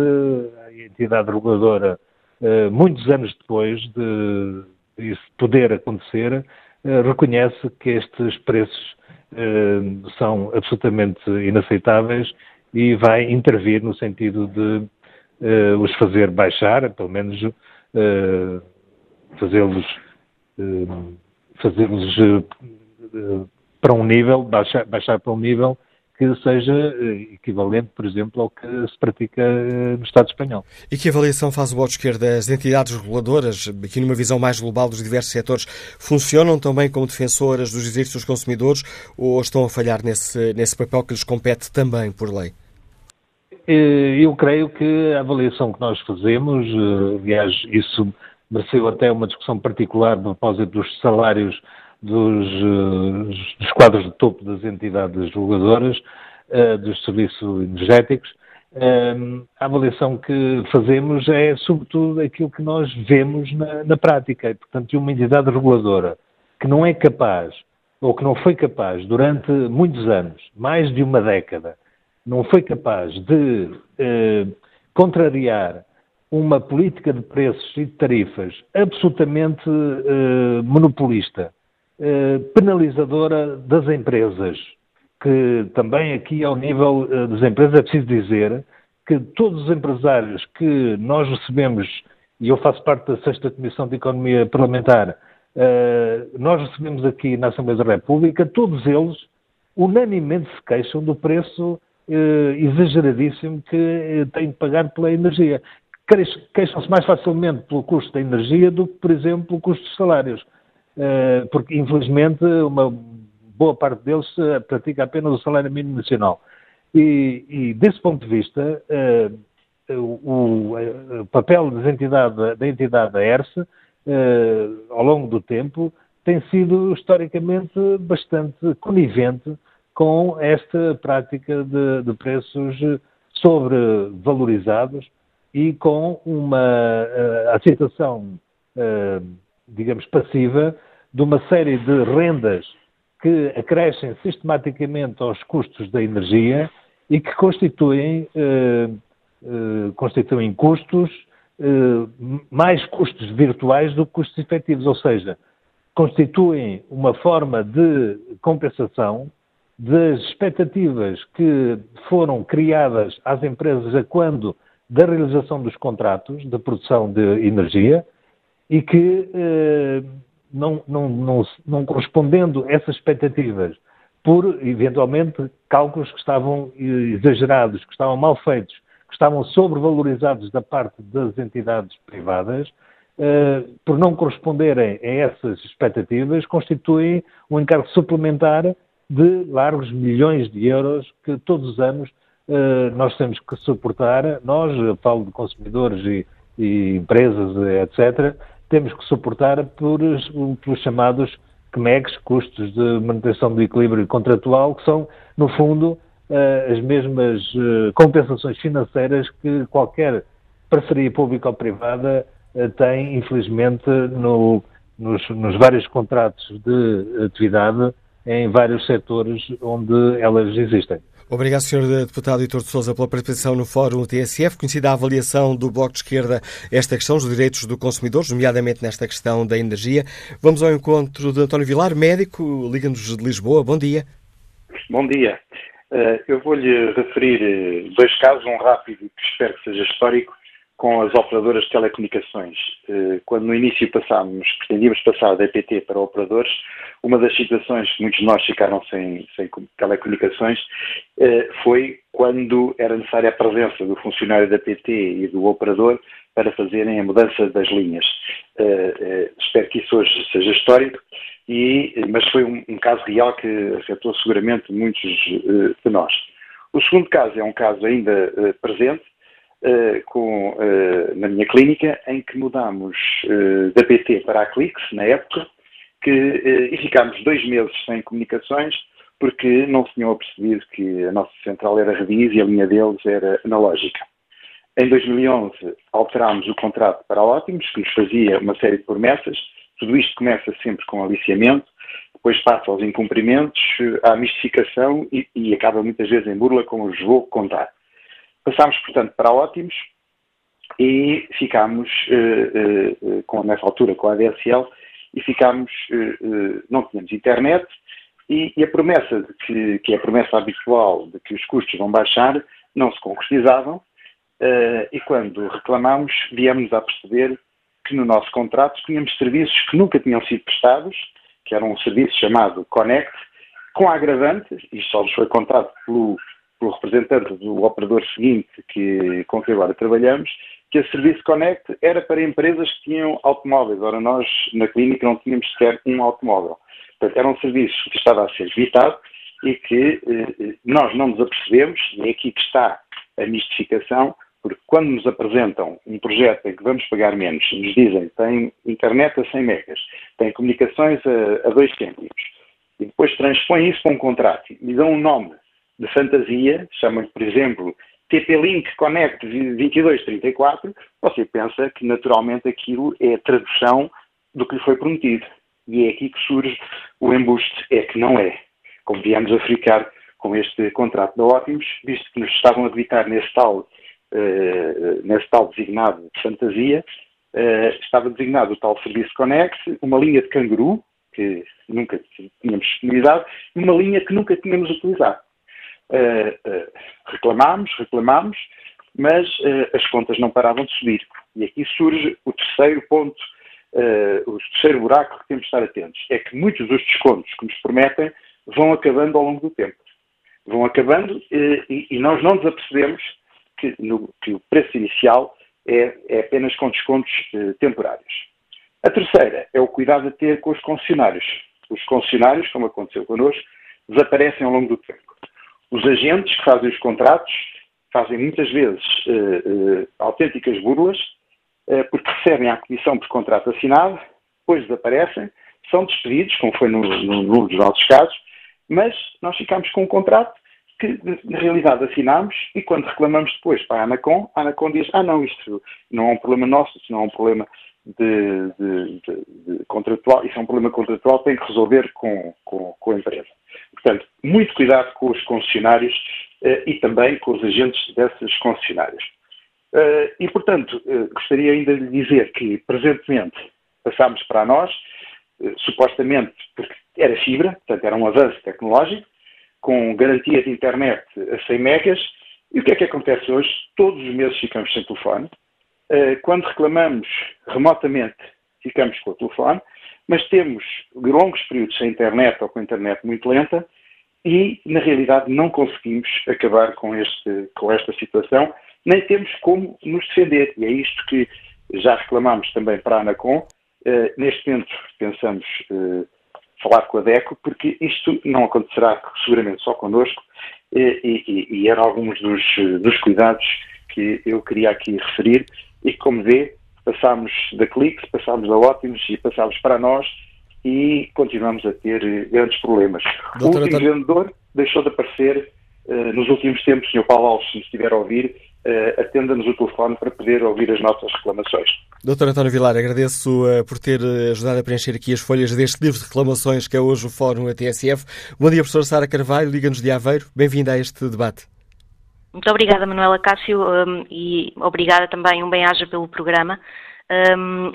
a entidade reguladora eh, muitos anos depois de isso poder acontecer, eh, reconhece que estes preços eh, são absolutamente inaceitáveis e vai intervir no sentido de os fazer baixar, pelo menos fazê-los fazê-los para um nível, baixar, baixar para um nível que seja eh, equivalente, por exemplo, ao que se pratica eh, no Estado espanhol. E que avaliação faz o Bloco de Esquerda? As entidades reguladoras, aqui numa visão mais global dos diversos setores, funcionam também como defensoras dos direitos dos consumidores ou estão a falhar nesse, nesse papel que lhes compete também por lei? Eh, eu creio que a avaliação que nós fazemos, aliás, isso mereceu até uma discussão particular a propósito dos salários dos, eh, dos quadros de topo das entidades julgadoras, uh, dos serviços energéticos. Uh, a avaliação que fazemos é, sobretudo, aquilo que nós vemos na, na prática. Portanto, uma entidade reguladora que não é capaz, ou que não foi capaz, durante muitos anos, mais de uma década, não foi capaz de uh, contrariar uma política de preços e de tarifas absolutamente monopolista, eh, penalizadora das empresas, que também aqui ao nível eh, das empresas é preciso dizer que todos os empresários que nós recebemos, e eu faço parte da sexta Comissão de Economia Parlamentar, Uh, nós recebemos aqui na Assembleia da República, todos eles unanimemente se queixam do preço exageradíssimo que têm de pagar pela energia. Queixam-se mais facilmente pelo custo da energia do que, por exemplo, pelo custo dos salários. Porque, infelizmente, uma boa parte deles pratica apenas o salário mínimo nacional. E, e desse ponto de vista, o, o, papel entidade, da entidade da ERSE eh, ao longo do tempo, tem sido historicamente bastante conivente com esta prática de, de preços sobrevalorizados e com uma uh, aceitação, uh, digamos, passiva de uma série de rendas que acrescem sistematicamente aos custos da energia e que constituem, uh, constituem custos eh, mais custos virtuais do que custos efetivos, ou seja, constituem uma forma de compensação das expectativas que foram criadas às empresas a quando da realização dos contratos de produção de energia e que, eh, não, não, não, não correspondendo a essas expectativas por, eventualmente, cálculos que estavam exagerados, que estavam mal feitos, que estavam sobrevalorizados da parte das entidades privadas, eh, por não corresponderem a essas expectativas, constituem um encargo suplementar de largos milhões de euros que todos os anos eh, nós temos que suportar, nós, falo de consumidores e, e empresas, etc., temos que suportar por, pelos chamados CMEGs, custos de manutenção do equilíbrio contratual, que são, no fundo, uh, as mesmas uh, compensações financeiras que qualquer parceria pública ou privada uh, tem, infelizmente, no, nos, nos, vários contratos de atividade em vários setores onde elas existem. Obrigado, Sr. Deputado Heitor de Sousa, pela participação no Fórum TSF. Conhecida a avaliação do Bloco de Esquerda esta questão, os direitos do consumidor, nomeadamente nesta questão da energia. Vamos ao encontro de António Vilar, médico, Liga-nos de Lisboa. Bom dia. Bom dia. Eh, eu vou-lhe referir eh, dois casos, um rápido que espero que seja histórico, com as operadoras de telecomunicações. Eh, quando no início passámos, pretendíamos passar da EPT para operadores, uma das situações que muitos de nós ficaram sem, sem telecomunicações foi quando era necessária a presença do funcionário da PT e do operador para fazerem a mudança das linhas. espero que isso hoje seja histórico e, mas foi um, um, caso real que afetou seguramente muitos de nós. O segundo caso é um caso ainda presente, uh, com, na minha clínica, em que mudámos da PT para a Clix, na época, que, e ficámos dois meses sem comunicações, porque não se tinham apercebido que a nossa central era rediz e a linha deles era analógica. Em 2011 alterámos o contrato para a Ótimos, que nos fazia uma série de promessas, tudo isto começa sempre com aliciamento, depois passa aos incumprimentos, à mistificação e, e acaba muitas vezes em burla, como vos vou contar. Passámos, portanto, para ótimos e ficámos, uh, uh, com, nessa altura, com a ADSL, e ficámos, não tínhamos internet, e, e a promessa, de que, que é a promessa habitual de que os custos vão baixar, não se concretizavam, e quando reclamámos, viemos a perceber que no nosso contrato tínhamos serviços que nunca tinham sido prestados, que era um serviço chamado Connect, com agravantes, isto só nos foi contrato pelo, pelo representante do operador seguinte que, com que agora trabalhamos, que esse serviço Connect era para empresas que tinham automóveis. Ora, nós na clínica não tínhamos sequer um automóvel. Portanto, era um serviço que estava a ser evitado e que eh, nós não nos apercebemos, e é aqui que está a mistificação, porque quando nos apresentam um projeto em que vamos pagar menos, nos dizem tem internet a 100 megas, tem comunicações a, a 2 cêntimos, e depois transpõem isso para um contrato e dão um nome de fantasia, chamam-lhe, por exemplo, TP-Link Connect 2234, você pensa que naturalmente aquilo é a tradução do que lhe foi prometido. E é aqui que surge o embuste, é que não é. Como viemos a ficar com este contrato da Ótimos, visto que nos estavam a debitar nesse tal uh, nesse tal designado de fantasia, uh, estava designado o tal Serviço Conex, uma linha de canguru, que nunca tínhamos disponibilidade, e uma linha que nunca tínhamos utilizado. Uh, reclamámos, reclamámos, mas as contas não paravam de subir. E aqui surge o terceiro ponto o terceiro buraco que temos de estar atentos é que muitos dos descontos que nos prometem vão acabando ao longo do tempo. Vão acabando e, nós não nos apercebemos que, no, que o preço inicial é, é apenas com descontos temporários. A terceira é o cuidado a ter com os concessionários. Os concessionários, como aconteceu connosco, desaparecem ao longo do tempo. Os agentes que fazem os contratos fazem muitas vezes uh, uh, autênticas burlas, uh, porque recebem a comissão por contrato assinado, depois desaparecem, são despedidos, como foi no, no, no dos nossos casos, mas nós ficamos com um contrato que na realidade assinámos e quando reclamamos depois para a Anacom, a Anacom diz, ah não, isto não é um problema nosso, isto não é um problema de, de, de, contratual, isso é um problema contratual, tem que resolver com, com, com a empresa. Portanto, muito cuidado com os concessionários uh, e também com os agentes dessas concessionárias. Uh, e, portanto, uh, gostaria ainda de dizer que, presentemente, passámos para nós, supostamente porque era fibra, portanto, era um avanço tecnológico, com garantia de internet a 100 megas, e o que é que acontece hoje? Todos os meses ficamos sem telefone. Quando reclamamos remotamente, ficamos com o telefone mas temos longos períodos sem internet ou com internet muito lenta e, na realidade, não conseguimos acabar com, este, com esta situação, nem temos como nos defender. E é isto que já reclamámos também para a ANACOM. Uh, neste momento, pensamos uh, falar com a DECO, porque isto não acontecerá seguramente só connosco, e, e, e eram alguns dos, dos cuidados que eu queria aqui referir, e como vê, passámos da Clix, passámos da Ótimos e passámos para nós e continuamos a ter eh, grandes problemas. Doutora, o último vendedor deixou de aparecer uh, nos últimos tempos, Sr. Paulo Alves, se estiver a ouvir, uh, atenda-nos o telefone para poder ouvir as nossas reclamações. Doutor António Vilar, agradeço uh, por ter ajudado a preencher aqui as folhas deste livro de reclamações que é hoje o Fórum ATSF. Bom dia, professora Sara Carvalho, Liga-nos de Aveiro. Bem-vinda a este debate. Muito obrigada, Manuela Cássio, e obrigada também, um bem-aja pelo programa.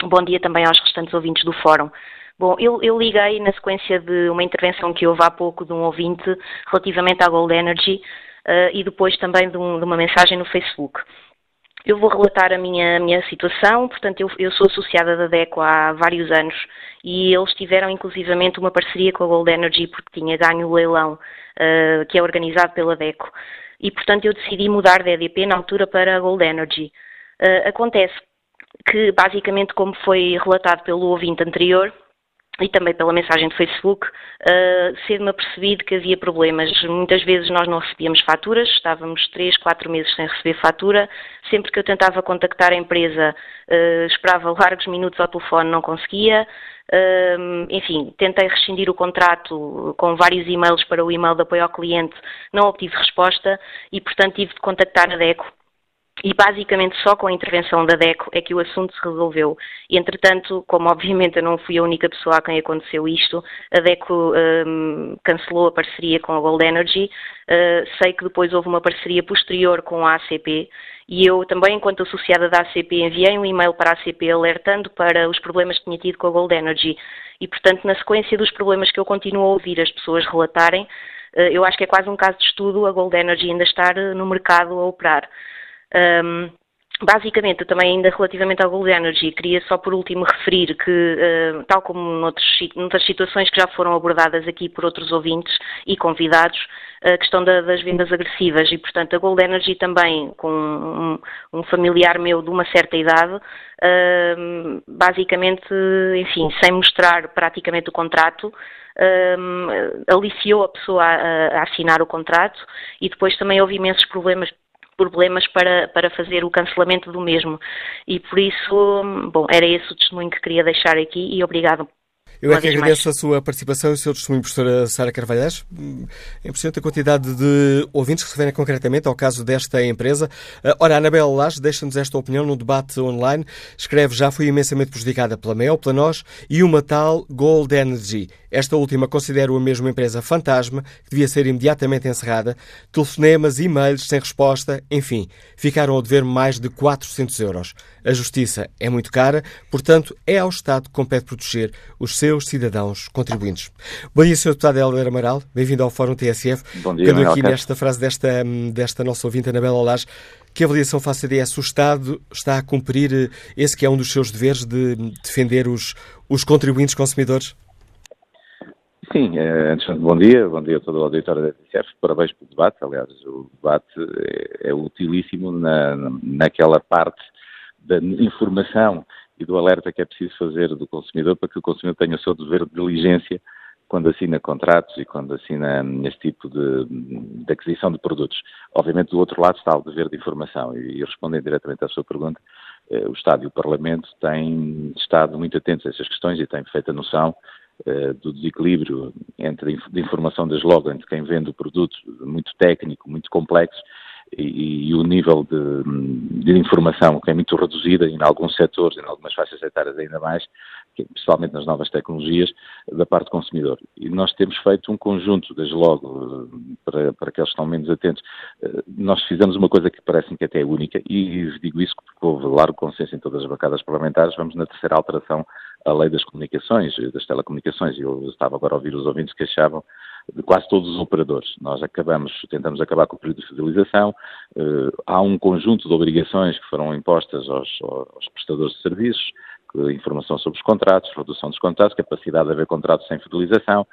Bom dia também aos restantes ouvintes do Fórum. Bom, eu, eu, liguei na sequência de uma intervenção que houve há pouco de um ouvinte relativamente à Gold Energy uh, e depois também de, um, de, uma mensagem no Facebook. Eu vou relatar a minha, a minha situação, portanto, eu, eu, sou associada da DECO há vários anos e eles tiveram inclusivamente uma parceria com a Gold Energy porque tinha ganho o leilão uh, que é organizado pela DECO e, portanto, eu decidi mudar de EDP na altura para a Gold Energy. Uh, acontece que, basicamente, como foi relatado pelo ouvinte anterior, e também pela mensagem do Facebook, uh, cedo me apercebi de que havia problemas. Muitas vezes nós não recebíamos faturas, estávamos 3, 4 meses sem receber fatura. Sempre que eu tentava contactar a empresa, uh, esperava largos minutos ao telefone, não conseguia. Enfim, tentei rescindir o contrato com vários e-mails para o e-mail de apoio ao cliente, não obtive resposta e, portanto, tive de contactar a DECO e basicamente só com a intervenção da DECO é que o assunto se resolveu. Entretanto, como obviamente eu não fui a única pessoa a quem aconteceu isto, a DECO um, cancelou a parceria com a Gold Energy. Uh, sei que depois houve uma parceria posterior com a ACP e eu também, enquanto associada da ACP, enviei um e-mail para a ACP alertando para os problemas que tinha tido com a Gold Energy. E, portanto, na sequência dos problemas que eu continuo a ouvir as pessoas relatarem, uh, eu acho que é quase um caso de estudo a Gold Energy ainda estar no mercado a operar. Um, Basicamente, também ainda relativamente ao Gold Energy, queria só por último referir que, tal como noutras situações que já foram abordadas aqui por outros ouvintes e convidados, a questão da, das vendas agressivas. E, portanto, a Gold Energy também, com um, um familiar meu de uma certa idade, basicamente, enfim, sem mostrar praticamente o contrato, um, aliciou a pessoa a, a, assinar o contrato. E depois também houve imensos problemas problemas para, para fazer o cancelamento do mesmo. E por isso, bom, era esse o testemunho que queria deixar aqui e obrigado eu é que agradeço a sua participação e o seu testemunho, professora Sara Carvalhais. É impressionante a quantidade de ouvintes que se referem concretamente ao caso desta empresa. Ah, ora, a Anabela Laje deixa-nos esta opinião no debate online. Escreve, já fui imensamente prejudicada pela Mel, pela nós e uma tal Gold Energy. Esta última considero a mesma empresa fantasma, que devia ser imediatamente encerrada. Telefonemas, e-mails sem resposta, enfim, ficaram a dever mais de 400 euros. A justiça é muito cara, portanto, é ao Estado que compete proteger os seus cidadãos contribuintes. Bom dia, Sr. Deputado Helder Amaral. Bem-vindo ao Fórum TSF. Bom dia, Quando aqui nesta frase desta, desta nossa ouvinte, Anabela Olás, Que avaliação faz a CDS? O Estado está a cumprir esse que é um dos seus deveres de defender os, os contribuintes consumidores? Sim, eh, antes de bom dia, bom dia a todo o auditório da TCF, parabéns pelo debate, aliás, o debate é, é utilíssimo na, naquela parte da informação e do alerta que é preciso fazer do consumidor para que o consumidor tenha o seu dever de diligência quando assina contratos e quando assina este tipo de, de, aquisição de produtos. Obviamente, do outro lado está o dever de informação e, e respondendo diretamente à sua pergunta, eh, o Estado e o Parlamento têm estado muito atentos a essas questões e têm feito a noção do desequilíbrio entre a informação das logo entre quem vende o produto muito técnico, muito complexo, e, e o nível de, de, informação que é muito reduzida em alguns setores, em algumas faixas etárias ainda mais, principalmente nas novas tecnologias, da parte do consumidor. E nós temos feito um conjunto, desde logo, para, para aqueles que estão menos atentos, eh, nós fizemos uma coisa que parece que até é única, e digo isso porque houve largo consenso em todas as bancadas parlamentares, vamos na terceira alteração à lei das comunicações, das telecomunicações, eu estava agora a ouvir os ouvintes que achavam de quase todos os operadores. Nós acabamos, tentamos acabar com o período de fidelização, uh, há um conjunto de obrigações que foram impostas aos, aos prestadores de serviços, informação sobre os contratos, redução dos contratos, capacidade de haver contratos sem fidelização,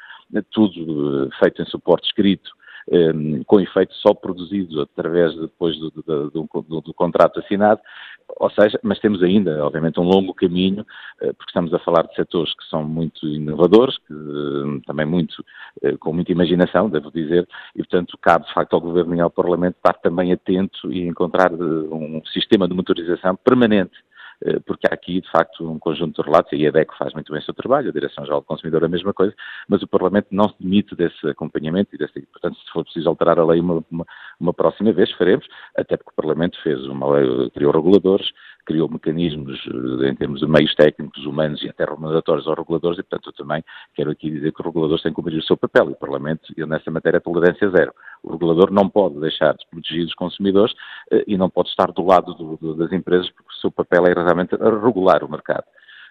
tudo uh, feito em suporte escrito, um, com efeito só produzido através depois do, do, do, do, contrato assinado, ou seja, mas temos ainda, obviamente, um longo caminho, uh, porque estamos a falar de setores que são muito inovadores, que, uh, também muito, uh, com muita imaginação, devo dizer, e portanto cabe de facto ao Governo e ao Parlamento estar também atento e encontrar um sistema de motorização permanente eh, porque há aqui, de facto, um conjunto de relatos, e a EDEC faz muito bem o seu trabalho, a Direção-Geral do Consumidor a mesma coisa, mas o Parlamento não se demite desse acompanhamento e desse, portanto, se for preciso alterar a lei uma, uma, uma próxima vez, faremos, até porque o Parlamento fez uma lei, criou reguladores, criou mecanismos eh, em termos de meios técnicos, humanos e até remuneratórios aos reguladores e, portanto, eu também quero aqui dizer que os reguladores têm que cumprir o seu papel e o Parlamento, nessa matéria, é tolerância zero. O regulador não pode deixar desprotegido os consumidores eh, e não pode estar do lado do, do, das empresas porque o seu papel é realmente regular o mercado.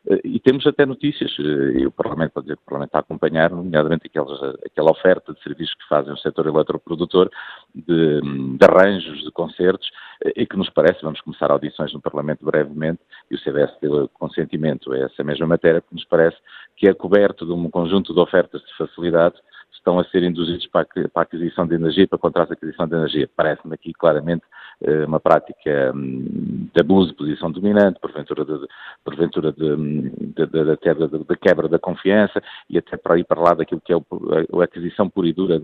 Eh, e temos até notícias, eh, e o Parlamento pode dizer que o Parlamento está a acompanhar, nomeadamente aquelas, aquela oferta de serviços que fazem o setor eletroprodutor, de, de, arranjos, de concertos, e que nos parece, vamos começar audições no Parlamento brevemente, e o CDS deu consentimento a essa mesma matéria, que nos parece que é coberto de um conjunto de ofertas de facilidade estão a ser induzidos para a aquisição de energia, para contratos de aquisição de energia. Parece-me aqui claramente eh, uma prática hum, de abuso de posição dominante, porventura, de, porventura de, de, de, de, quebra da confiança e até para ir para lá daquilo que é a aquisição pura e dura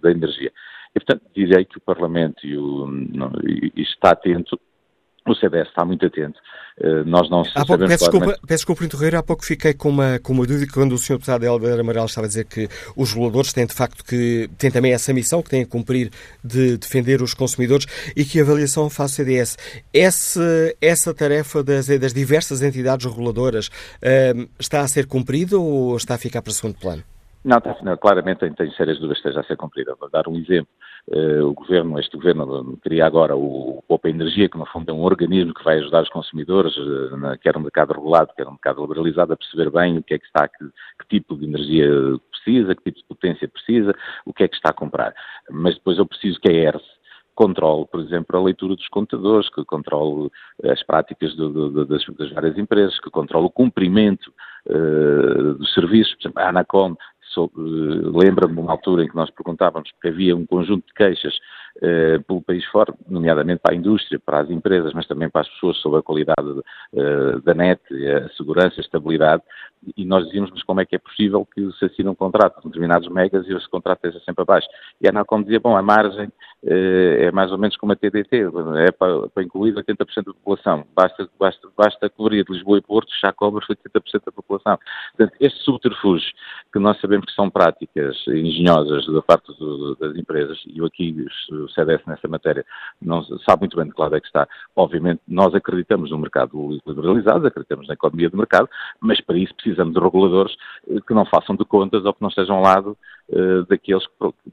da energia. E, portanto, direi que o Parlamento e o, não, e está atento o CDS está muito atento. Uh, nós não pouco, peço, desculpa, peço desculpa interromper, há pouco fiquei com uma, com uma dúvida quando o Sr. Deputado Helder Amaral estava a dizer que os reguladores têm de facto que, têm também essa missão que têm a cumprir de defender os consumidores e que a avaliação faz o CDS. Essa, essa tarefa das, das diversas entidades reguladoras uh, está a ser cumprida ou está a ficar para segundo plano? Não, não claramente tem, tem sérias dúvidas que esteja a ser cumprida. Vou dar um exemplo. Uh, o governo, este governo cria agora o Open Energia, que no fundo é um organismo que vai ajudar os consumidores, na, quer no mercado regulado, quer no mercado liberalizado, a perceber bem o que é que está, que, que, tipo de energia precisa, que tipo de potência precisa, o que é que está a comprar. Mas depois eu preciso que a ERS controle, por exemplo, a leitura dos contadores, que controle as práticas do, do, das, das, várias empresas, que controle o cumprimento uh, dos serviços. Por exemplo, a Anacom lembra-me uma altura em que nós perguntávamos, porque havia um conjunto de queixas eh, pelo país fora, nomeadamente para a indústria, para as empresas, mas também para as pessoas sobre a qualidade eh, da net, a segurança, a estabilidade, e nós dizíamos, mas como é que é possível que se assine um contrato com determinados megas e esse contrato esteja sempre abaixo? E a Anacom dizia, bom, a margem eh, é mais ou menos como a TDT, é para, incluir 80% da população, basta, basta, basta de Lisboa e Porto, já cobre 80% da população. Portanto, este subterfúgio, que nós sabemos que são práticas engenhosas da parte do, das empresas, e eu aqui, o CDS nessa matéria, não sabe muito bem de que lado é que está. Obviamente, nós acreditamos no mercado liberalizado, acreditamos na economia do mercado, mas para isso precisamos de reguladores eh, que não façam de contas ou que não estejam ao lado uh, daqueles,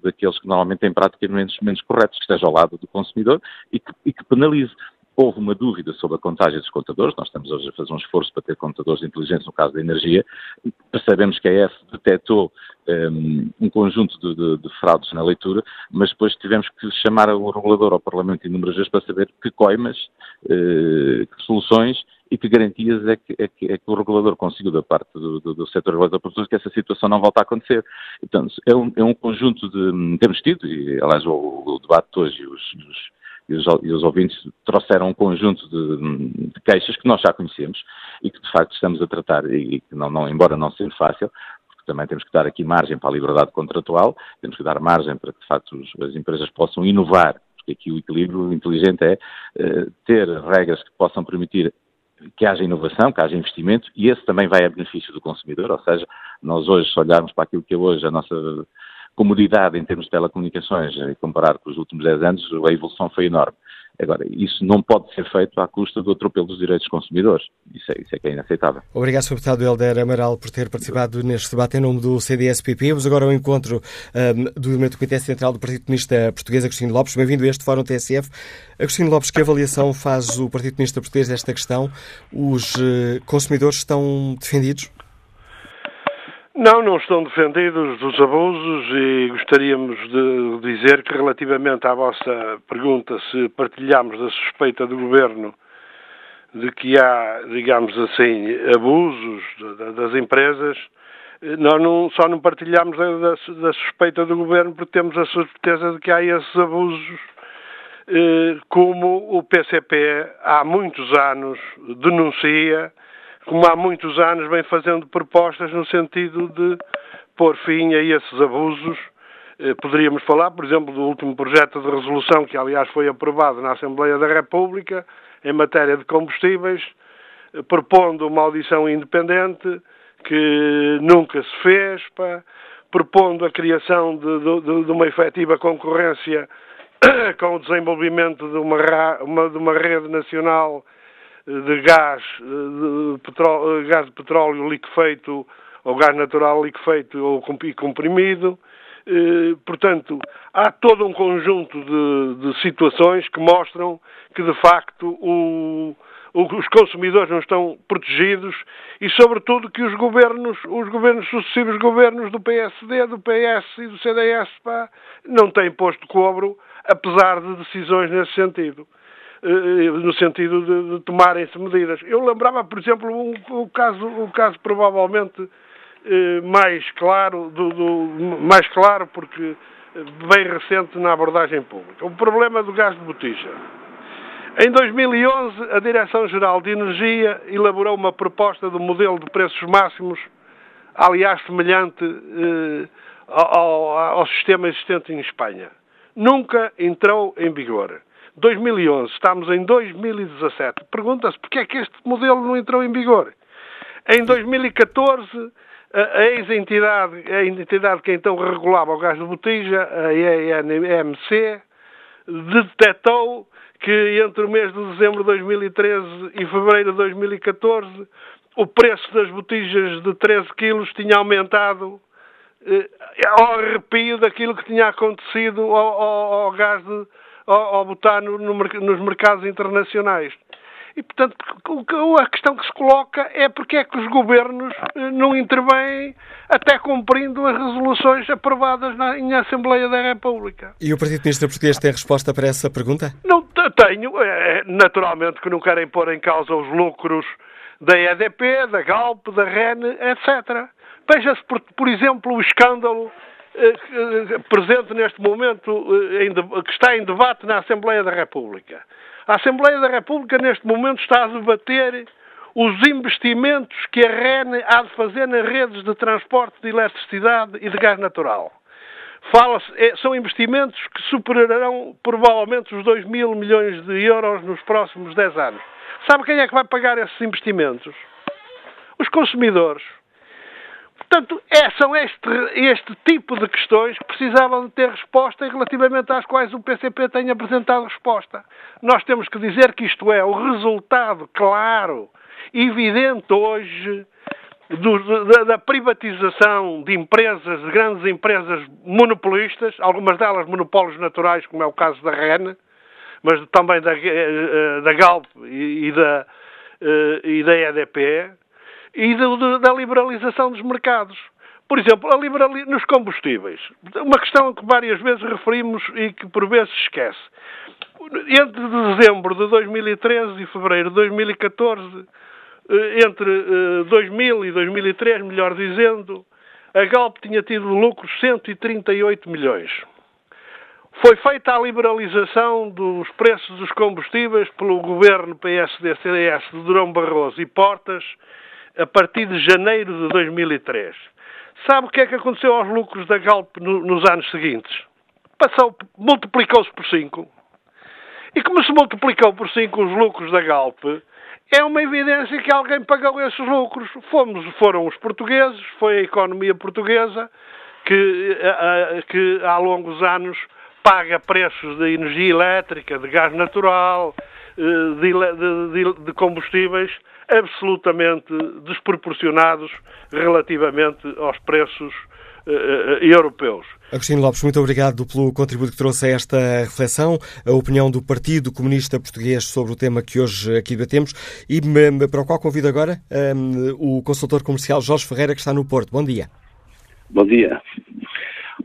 daqueles que normalmente têm práticas menos, menos corretos, que estejam ao lado do consumidor e que, e que penalize houve uma dúvida sobre a contagem dos contadores, nós estamos hoje a fazer um esforço para ter contadores inteligentes no caso da energia, percebemos que a EF detectou um, um conjunto de, de, de, fraudes na leitura, mas depois tivemos que chamar o regulador ao Parlamento inúmeras vezes para saber que coimas, uh, que soluções e que garantias é que, é que, é que o regulador conseguiu da parte do, do, do setor regulador para que essa situação não volta a acontecer. Então, é um, é um conjunto de... temos tido, e aliás o, o debate de hoje e os, os e os, e os, ouvintes trouxeram um conjunto de, de, queixas que nós já conhecemos e que de facto estamos a tratar e que não, não, embora não seja fácil, também temos que dar aqui margem para a liberdade contratual, temos que dar margem para que de facto as empresas possam inovar, porque aqui o equilíbrio inteligente é uh, ter regras que possam permitir que haja inovação, que haja investimento, e esse também vai a benefício do consumidor, ou seja, nós hoje, se olharmos para aquilo que é hoje a nossa comodidade em termos de telecomunicações, e comparar com os últimos 10 anos, a evolução foi enorme. Agora, isso não pode ser feito à custa do atropelo dos direitos dos consumidores. Isso é, isso é que é inaceitável. Obrigado, Sr. Deputado Helder Amaral, por ter participado neste debate em nome do CDSPP. Vamos agora ao encontro um, do elemento do Comitê Central do Partido Comunista Português, Agostinho Lopes. Bem-vindo a este Fórum TSF. Agostinho Lopes, que avaliação faz o Partido Comunista Português desta questão? Os uh, consumidores estão defendidos? Não, não estão defendidos dos abusos e gostaríamos de dizer que relativamente à vossa pergunta se partilhamos da suspeita do Governo de que há, digamos assim, abusos das empresas, nós não, só não partilhamos da, da, suspeita do Governo porque temos a certeza de que há esses abusos, eh, como o PCP há muitos anos denuncia como há muitos anos vem fazendo propostas no sentido de pôr fim a esses abusos. Eh, poderíamos falar, por exemplo, do último projeto de resolução que, aliás, foi aprovado na Assembleia da República em matéria de combustíveis, eh, propondo uma audição independente que nunca se fez, pá, propondo a criação de, de, de uma efetiva concorrência com o desenvolvimento de uma, uma, de uma rede nacional de gás de, petróleo, gás de petróleo liquefeito ou gás natural liquefeito ou comprimido. Eh, portanto, há todo um conjunto de, de, situações que mostram que, de facto, o, os consumidores não estão protegidos e, sobretudo, que os governos, os governos sucessivos governos do PSD, do PS e do CDS, pá, não têm posto cobro, apesar de decisões nesse sentido. Eh, no sentido de, de tomarem-se medidas. Eu lembrava, por exemplo, o um, um caso, um caso provavelmente eh, mais claro, do, do, mais claro porque eh, bem recente na abordagem pública. O problema do gás de botija. Em 2011, a Direção-Geral de Energia elaborou uma proposta do modelo de preços máximos, aliás, semelhante eh, ao, ao sistema existente em Espanha. Nunca entrou em vigor. 2011, estamos em 2017. Pergunta-se porquê é que este modelo não entrou em vigor. Em 2014, a ex-entidade, a entidade que então regulava o gás de botija, a ENMC, detectou que entre o mês de dezembro de 2013 e fevereiro de 2014 o preço das botijas de 13 quilos tinha aumentado eh, ao arrepio daquilo que tinha acontecido ao, ao, ao gás de, ao, ao botar no, no, nos mercados internacionais. E, portanto, a questão que se coloca é porque é que os governos eh, não intervêm até cumprindo as resoluções aprovadas na, em Assembleia da República. E o Partido Ministro Português tem resposta para essa pergunta? Não tenho. É, naturalmente que não querem pôr em causa os lucros da EDP, da Galp, da REN, etc. Veja-se, por, por exemplo, o escândalo presente neste momento, eh, que está em debate na Assembleia da República. A Assembleia da República, neste momento, está a debater os investimentos que a REN há de fazer nas redes de transporte de eletricidade e de gás natural. são investimentos que superarão provavelmente os 2 mil milhões de euros nos próximos 10 anos. Sabe quem é que vai pagar esses investimentos? Os consumidores. Portanto, é, são este, este tipo de questões que precisavam de ter resposta e relativamente às quais o PCP tem apresentado resposta. Nós temos que dizer que isto é o resultado claro, evidente hoje, do, da, da, privatização de empresas, de grandes empresas monopolistas, algumas delas monopólios naturais, como é o caso da REN, mas também da, eh, da Galp e, da, e da EDP, e do, da liberalização dos mercados. Por exemplo, a liberali... nos combustíveis. Uma questão que várias vezes referimos e que por vezes esquece. Entre dezembro de 2013 e fevereiro de 2014, eh, entre 2000 eh, e 2003, melhor dizendo, a Galp tinha tido lucros de 138 milhões. Foi feita a liberalização dos preços dos combustíveis pelo governo PSD-CDS de Durão Barroso e Portas a partir de janeiro de 2003. Sabe o que é que aconteceu aos lucros da Galp no, nos anos seguintes? Passou, multiplicou-se por 5. E como se multiplicou por 5 os lucros da Galp, é uma evidência que alguém pagou esses lucros. Fomos, foram os portugueses, foi a economia portuguesa que, a, que há longos anos paga preços de energia elétrica, de gás natural, eh, de, de, de combustíveis absolutamente desproporcionados relativamente aos preços uh, europeus. Agostinho Lopes, muito obrigado pelo contributo que trouxe a esta reflexão, a opinião do Partido Comunista Português sobre o tema que hoje aqui debatemos e para o qual convido agora um, o consultor comercial Jorge Ferreira, que está no Porto. Bom dia. Bom dia.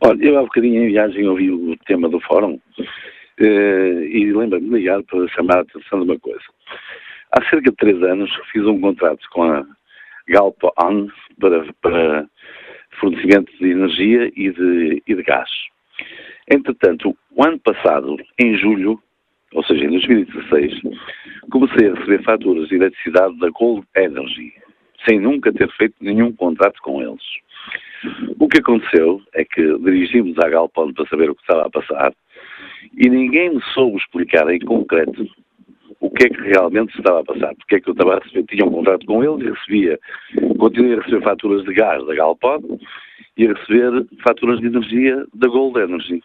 Olha, eu há bocadinho em viagem ouvi o tema do fórum uh, e lembro-me de ligar para chamar a atenção de uma coisa. Há cerca de três anos fiz um contrato com a Galp-On para, para fornecimento de energia e de, e de gás. Entretanto, o ano passado, em julho, ou seja, em 2016, comecei a receber faturas de eletricidade da Gold Energy, sem nunca ter feito nenhum contrato com eles. O que aconteceu é que dirigimos à Galpon para saber o que estava a passar e ninguém me soube explicar em concreto o que é que realmente se estava a passar, porque é que eu estava a receber, tinha um contrato com eles e recebia, continuei a receber faturas de gás da Galpod e a receber faturas de energia da Gold Energy.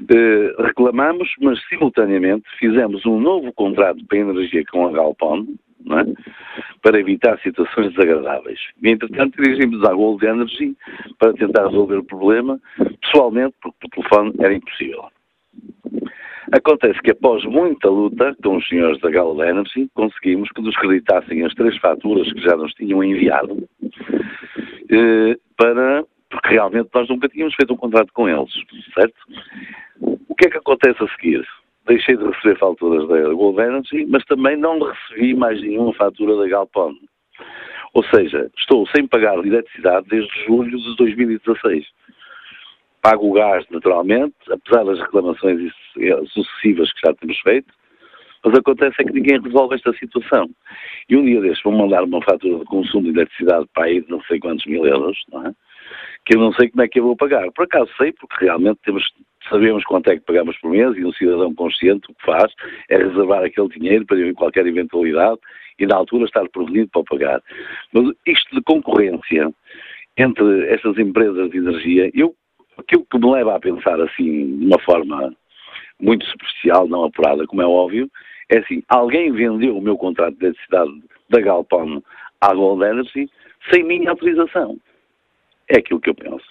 Uh, reclamamos, mas simultaneamente fizemos um novo contrato para energia com a Galpon, é? para evitar situações desagradáveis. E, entretanto, dirigimos à Gold Energy para tentar resolver o problema, pessoalmente, porque por telefone era impossível. Acontece que após muita luta com os senhores da Gala Energy, conseguimos que nos creditassem as três faturas que já nos tinham enviado, eh, para, porque realmente nós nunca tínhamos feito um contrato com eles, certo? O que é que acontece a seguir? Deixei de receber faturas da Gold Energy, mas também não recebi mais nenhuma fatura da Galpon. Ou seja, estou sem pagar eletricidade desde julho de 2016 pago o gás naturalmente, apesar das reclamações sucessivas que já temos feito, mas acontece é que ninguém resolve esta situação. E um dia destes vão mandar uma fatura de consumo de eletricidade para aí de não sei quantos mil euros, não é? que eu não sei como é que eu vou pagar. Por acaso sei, porque realmente temos, sabemos quanto é que pagamos por mês e um cidadão consciente o que faz é reservar aquele dinheiro para qualquer eventualidade e na altura estar prevenido para pagar. Mas isto de concorrência entre estas empresas de energia, eu aquilo que me leva a pensar assim, de uma forma muito superficial, não apurada, como é óbvio, é assim, alguém vendeu o meu contrato de eletricidade da Galpon à Gold Energy sem minha autorização. É aquilo que eu penso.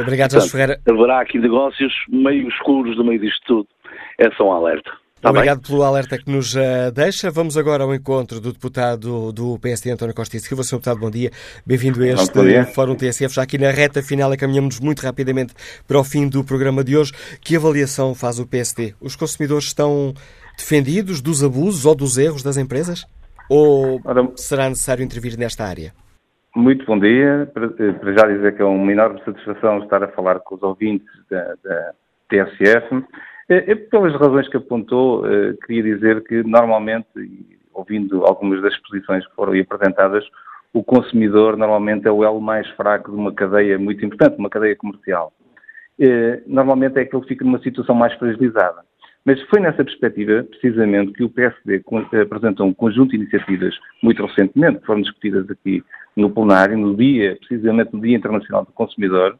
Obrigado, Portanto, Ferreira. Haverá aqui negócios meio escuros no meio disto tudo. É só um alerta. Tá Obrigado bem? pelo alerta que nos uh, deixa. Vamos agora ao encontro do deputado do PSD, António Costa e Silva. Sr. Deputado, bom dia. Bem-vindo a este Fórum TSF. Já aqui na reta final, caminhamos muito rapidamente para o fim do programa de hoje. Que avaliação faz o PSD? Os consumidores estão defendidos dos abusos ou dos erros das empresas? Ou será necessário intervir nesta área? Muito bom dia. Para, eh, para já dizer que é uma enorme satisfação estar a falar com os ouvintes da, da TSF eh, eh, pelas razões que apontou, eh, queria dizer que normalmente, ouvindo algumas das exposições que foram aí apresentadas, o consumidor normalmente é o elo mais fraco de uma cadeia muito importante, uma cadeia comercial. Normalmente é que ele fica numa situação mais fragilizada. Mas foi nessa perspectiva, precisamente, que o PSD apresentou um conjunto de iniciativas muito recentemente, que foram discutidas aqui no plenário, no dia, precisamente no Dia Internacional do Consumidor,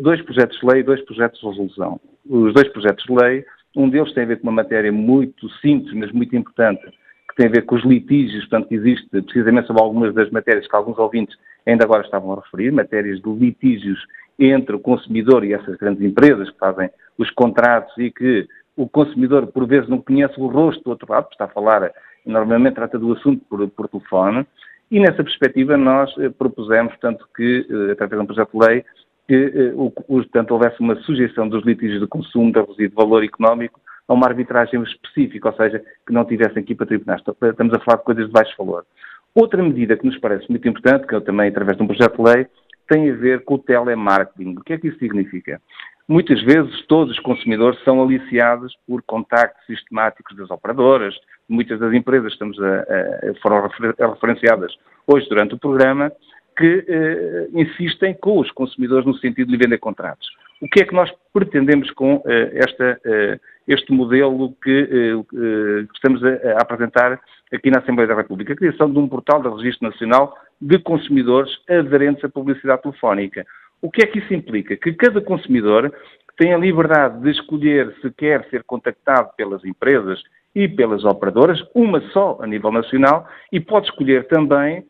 dois projetos de lei e dois projetos de resolução os dois projetos de lei. Um deles tem a ver com uma matéria muito simples, mas muito importante, que tem a ver com os litígios, portanto, que existe precisamente sobre algumas das matérias que alguns ouvintes ainda agora estavam a referir, matérias de litígios entre o consumidor e essas grandes empresas que fazem os contratos e que o consumidor por vezes não conhece o rosto do outro lado, está a falar, normalmente trata do assunto por, por telefone, e nessa perspectiva nós eh, propusemos, portanto, que, eh, através de um projeto de lei, que eh, portanto, houvesse uma sujeição dos litígios de consumo de reduzido valor económico a uma arbitragem específica, ou seja, que não tivessem aqui para tribunais. Estamos a falar de coisas de baixo valor. Outra medida que nos parece muito importante, que eu também, através de um projeto de lei, tem a ver com o telemarketing. O que é que isso significa? Muitas vezes todos os consumidores são aliciados por contactos sistemáticos das operadoras, muitas das empresas estamos a, a, foram referenciadas hoje durante o programa, que eh, insistem com os consumidores no sentido de vender contratos. O que é que nós pretendemos com eh, esta, eh, este modelo que, eh, que estamos a, a, apresentar aqui na Assembleia da República? A criação de um portal de registro nacional de consumidores aderentes à publicidade telefónica. O que é que isso implica? Que cada consumidor tem a liberdade de escolher se quer ser contactado pelas empresas e pelas operadoras, uma só a nível nacional, e pode escolher também eh,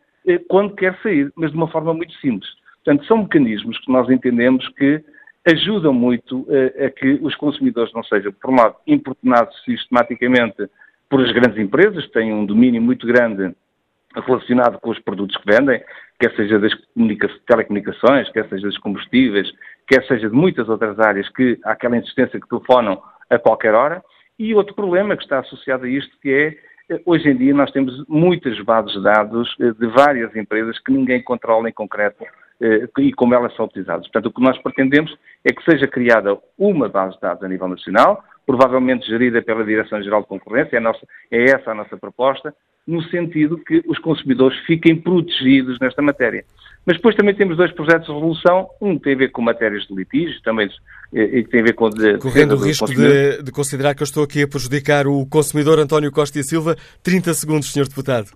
quando quer sair, mas de uma forma muito simples. Portanto, são mecanismos que nós entendemos que ajudam muito eh, a que os consumidores não sejam, por um lado, importunados sistematicamente por as grandes empresas, que têm um domínio muito grande relacionado com os produtos que vendem, quer seja das telecomunicações, quer seja dos combustíveis, quer seja de muitas outras áreas que há aquela insistência que telefonam a qualquer hora. E outro problema que está associado a isto, que é, hoje em dia nós temos muitas bases de dados eh, de várias empresas que ninguém controla em concreto eh, e como elas são utilizadas. Portanto, o que nós pretendemos é que seja criada uma base de dados a nível nacional, provavelmente gerida pela Direção-Geral de Concorrência, é, nossa, é essa a nossa proposta, no sentido que os consumidores fiquem protegidos nesta matéria. Mas depois também temos dois projetos de resolução, um tem a ver com matérias de litígio, também e que tem a ver com... De, Correndo o risco de, de, considerar que eu estou aqui a prejudicar o consumidor António Costa e Silva, 30 segundos, Sr. Deputado.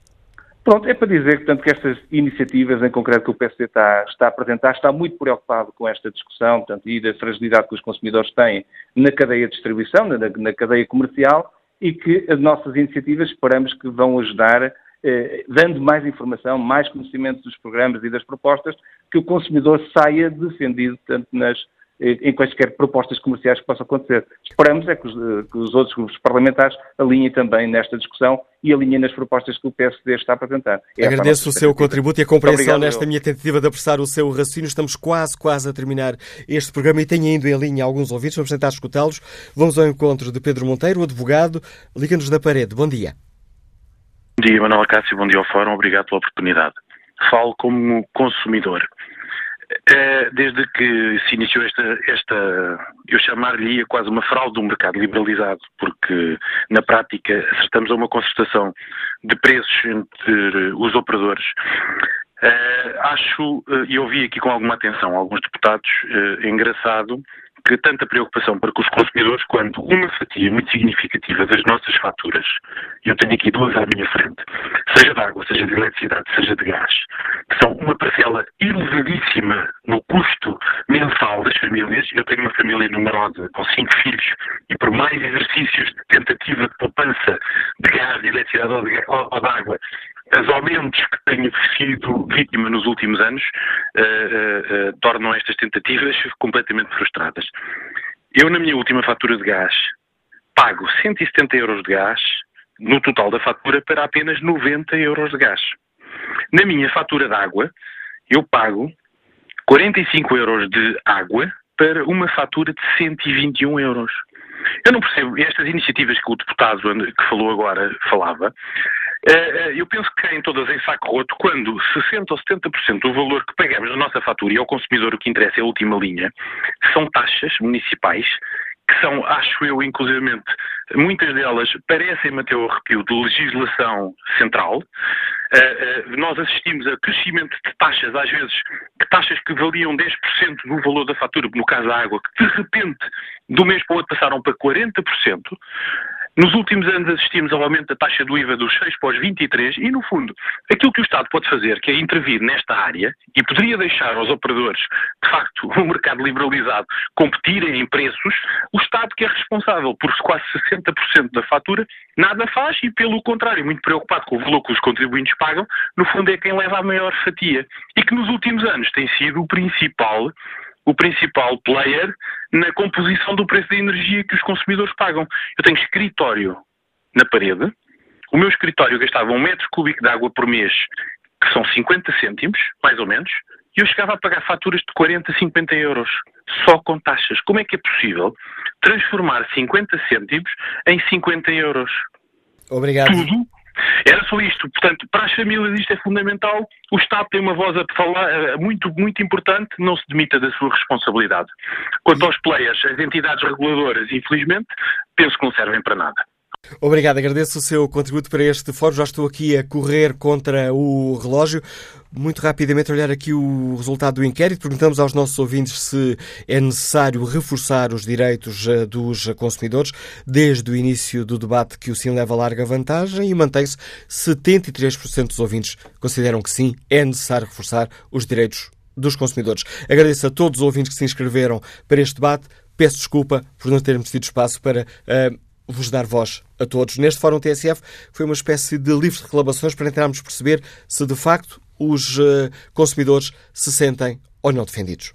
Pronto, é para dizer portanto, que estas iniciativas, em concreto que o PSD está, está a apresentar, está muito preocupado com esta discussão portanto, e da fragilidade que os consumidores têm na cadeia de distribuição, na, na cadeia comercial, e que as nossas iniciativas esperamos que vão ajudar, eh, dando mais informação, mais conhecimento dos programas e das propostas, que o consumidor saia defendido tanto nas, eh, em quaisquer propostas comerciais que possam acontecer. Esperamos é que os, eh, que os, outros grupos parlamentares alinhem também nesta discussão e alinhem nas propostas que o PSD está a apresentar. É Agradeço o seu contributo e a compreensão obrigado, nesta eu. minha tentativa de apressar o seu raciocínio. Estamos quase, quase a terminar este programa e tenho ainda em linha alguns ouvintes. Vamos tentar escutá-los. Vamos ao encontro de Pedro Monteiro, advogado. Liga-nos da parede. Bom dia. Bom dia, Manuel Cássio. Bom dia ao Fórum. Obrigado pela oportunidade. Falo como consumidor. Eh, desde que se iniciou esta, esta eu chamar-lhe quase uma fraude do mercado liberalizado, porque na prática acertamos a uma concertação de preços entre os operadores. Uh, acho, uh, e ouvi aqui com alguma atenção alguns deputados, engraçado que tanta preocupação para com os consumidores quando uma fatia muito significativa das nossas faturas, eu tenho aqui duas à minha frente, seja de água, seja de eletricidade, seja de gás, que são uma parcela elevadíssima no custo mensal das famílias. Eu tenho uma família numerosa com cinco filhos e por mais exercícios de tentativa de poupança de gás, de eletricidade ou de, ou, ou de água, os aumentos que tenho sido vítima nos últimos anos uh, uh, uh, tornam estas tentativas completamente frustradas. Eu, na minha última fatura de gás, pago 170 euros de gás no total da fatura para apenas 90 euros de gás. Na minha fatura de água, eu pago 45 euros de água para uma fatura de 121 euros. Eu não percebo, estas iniciativas que o deputado que falou agora falava, eu penso que caem todas em saco roto quando 60% ou 70% do valor que pagamos na nossa fatura e ao consumidor o que interessa é a última linha, são taxas municipais que são, acho eu, inclusivamente, muitas delas parecem-me até o arrepio de legislação central. Uh, nós assistimos a crescimento de taxas, às vezes, taxas que valiam 10% do valor da fatura, no caso da água, que de repente, do mês para o outro, passaram para 40%. Nos últimos anos assistimos ao aumento da taxa do IVA dos 6 para os 23 e, no fundo, aquilo que o Estado pode fazer, que é intervir nesta área e poderia deixar aos operadores, de facto, o mercado liberalizado, competirem em preços, o Estado que é responsável por quase 60% da fatura, nada faz e, pelo contrário, muito preocupado com o valor que os contribuintes pagam, no fundo é quem leva a maior fatia. E que nos últimos anos tem sido o principal o principal player na composição do preço da energia que os consumidores pagam. Eu tenho escritório na parede, o meu escritório gastava um metro cúbico de água por mês, que são 50 cêntimos, mais ou menos, e eu chegava a pagar faturas de 40, 50 euros, só com taxas. Como é que é possível transformar 50 cêntimos em 50 euros? Obrigado. Tudo era só isto. Portanto, para as famílias isto é fundamental. O Estado tem uma voz a falar eh, muito, muito importante. Não se demita da sua responsabilidade. Quanto aos players, as entidades reguladoras, infelizmente, penso que não servem para nada. Obrigado, agradeço o seu contributo para este fórum. Já estou aqui a correr contra o relógio. Muito rapidamente olhar aqui o resultado do inquérito. Perguntamos aos nossos ouvintes se é necessário reforçar os direitos eh, dos consumidores. Desde o início do debate que o sim leva larga vantagem e mantém-se 73% dos ouvintes consideram que sim, é necessário reforçar os direitos dos consumidores. Agradeço a todos os ouvintes que se inscreveram para este debate. Peço desculpa por não termos tido espaço para uh, vos dar voz a todos. Neste Fórum TSF foi uma espécie de livro de reclamações para tentarmos perceber se de facto os uh, consumidores se sentem ou não defendidos.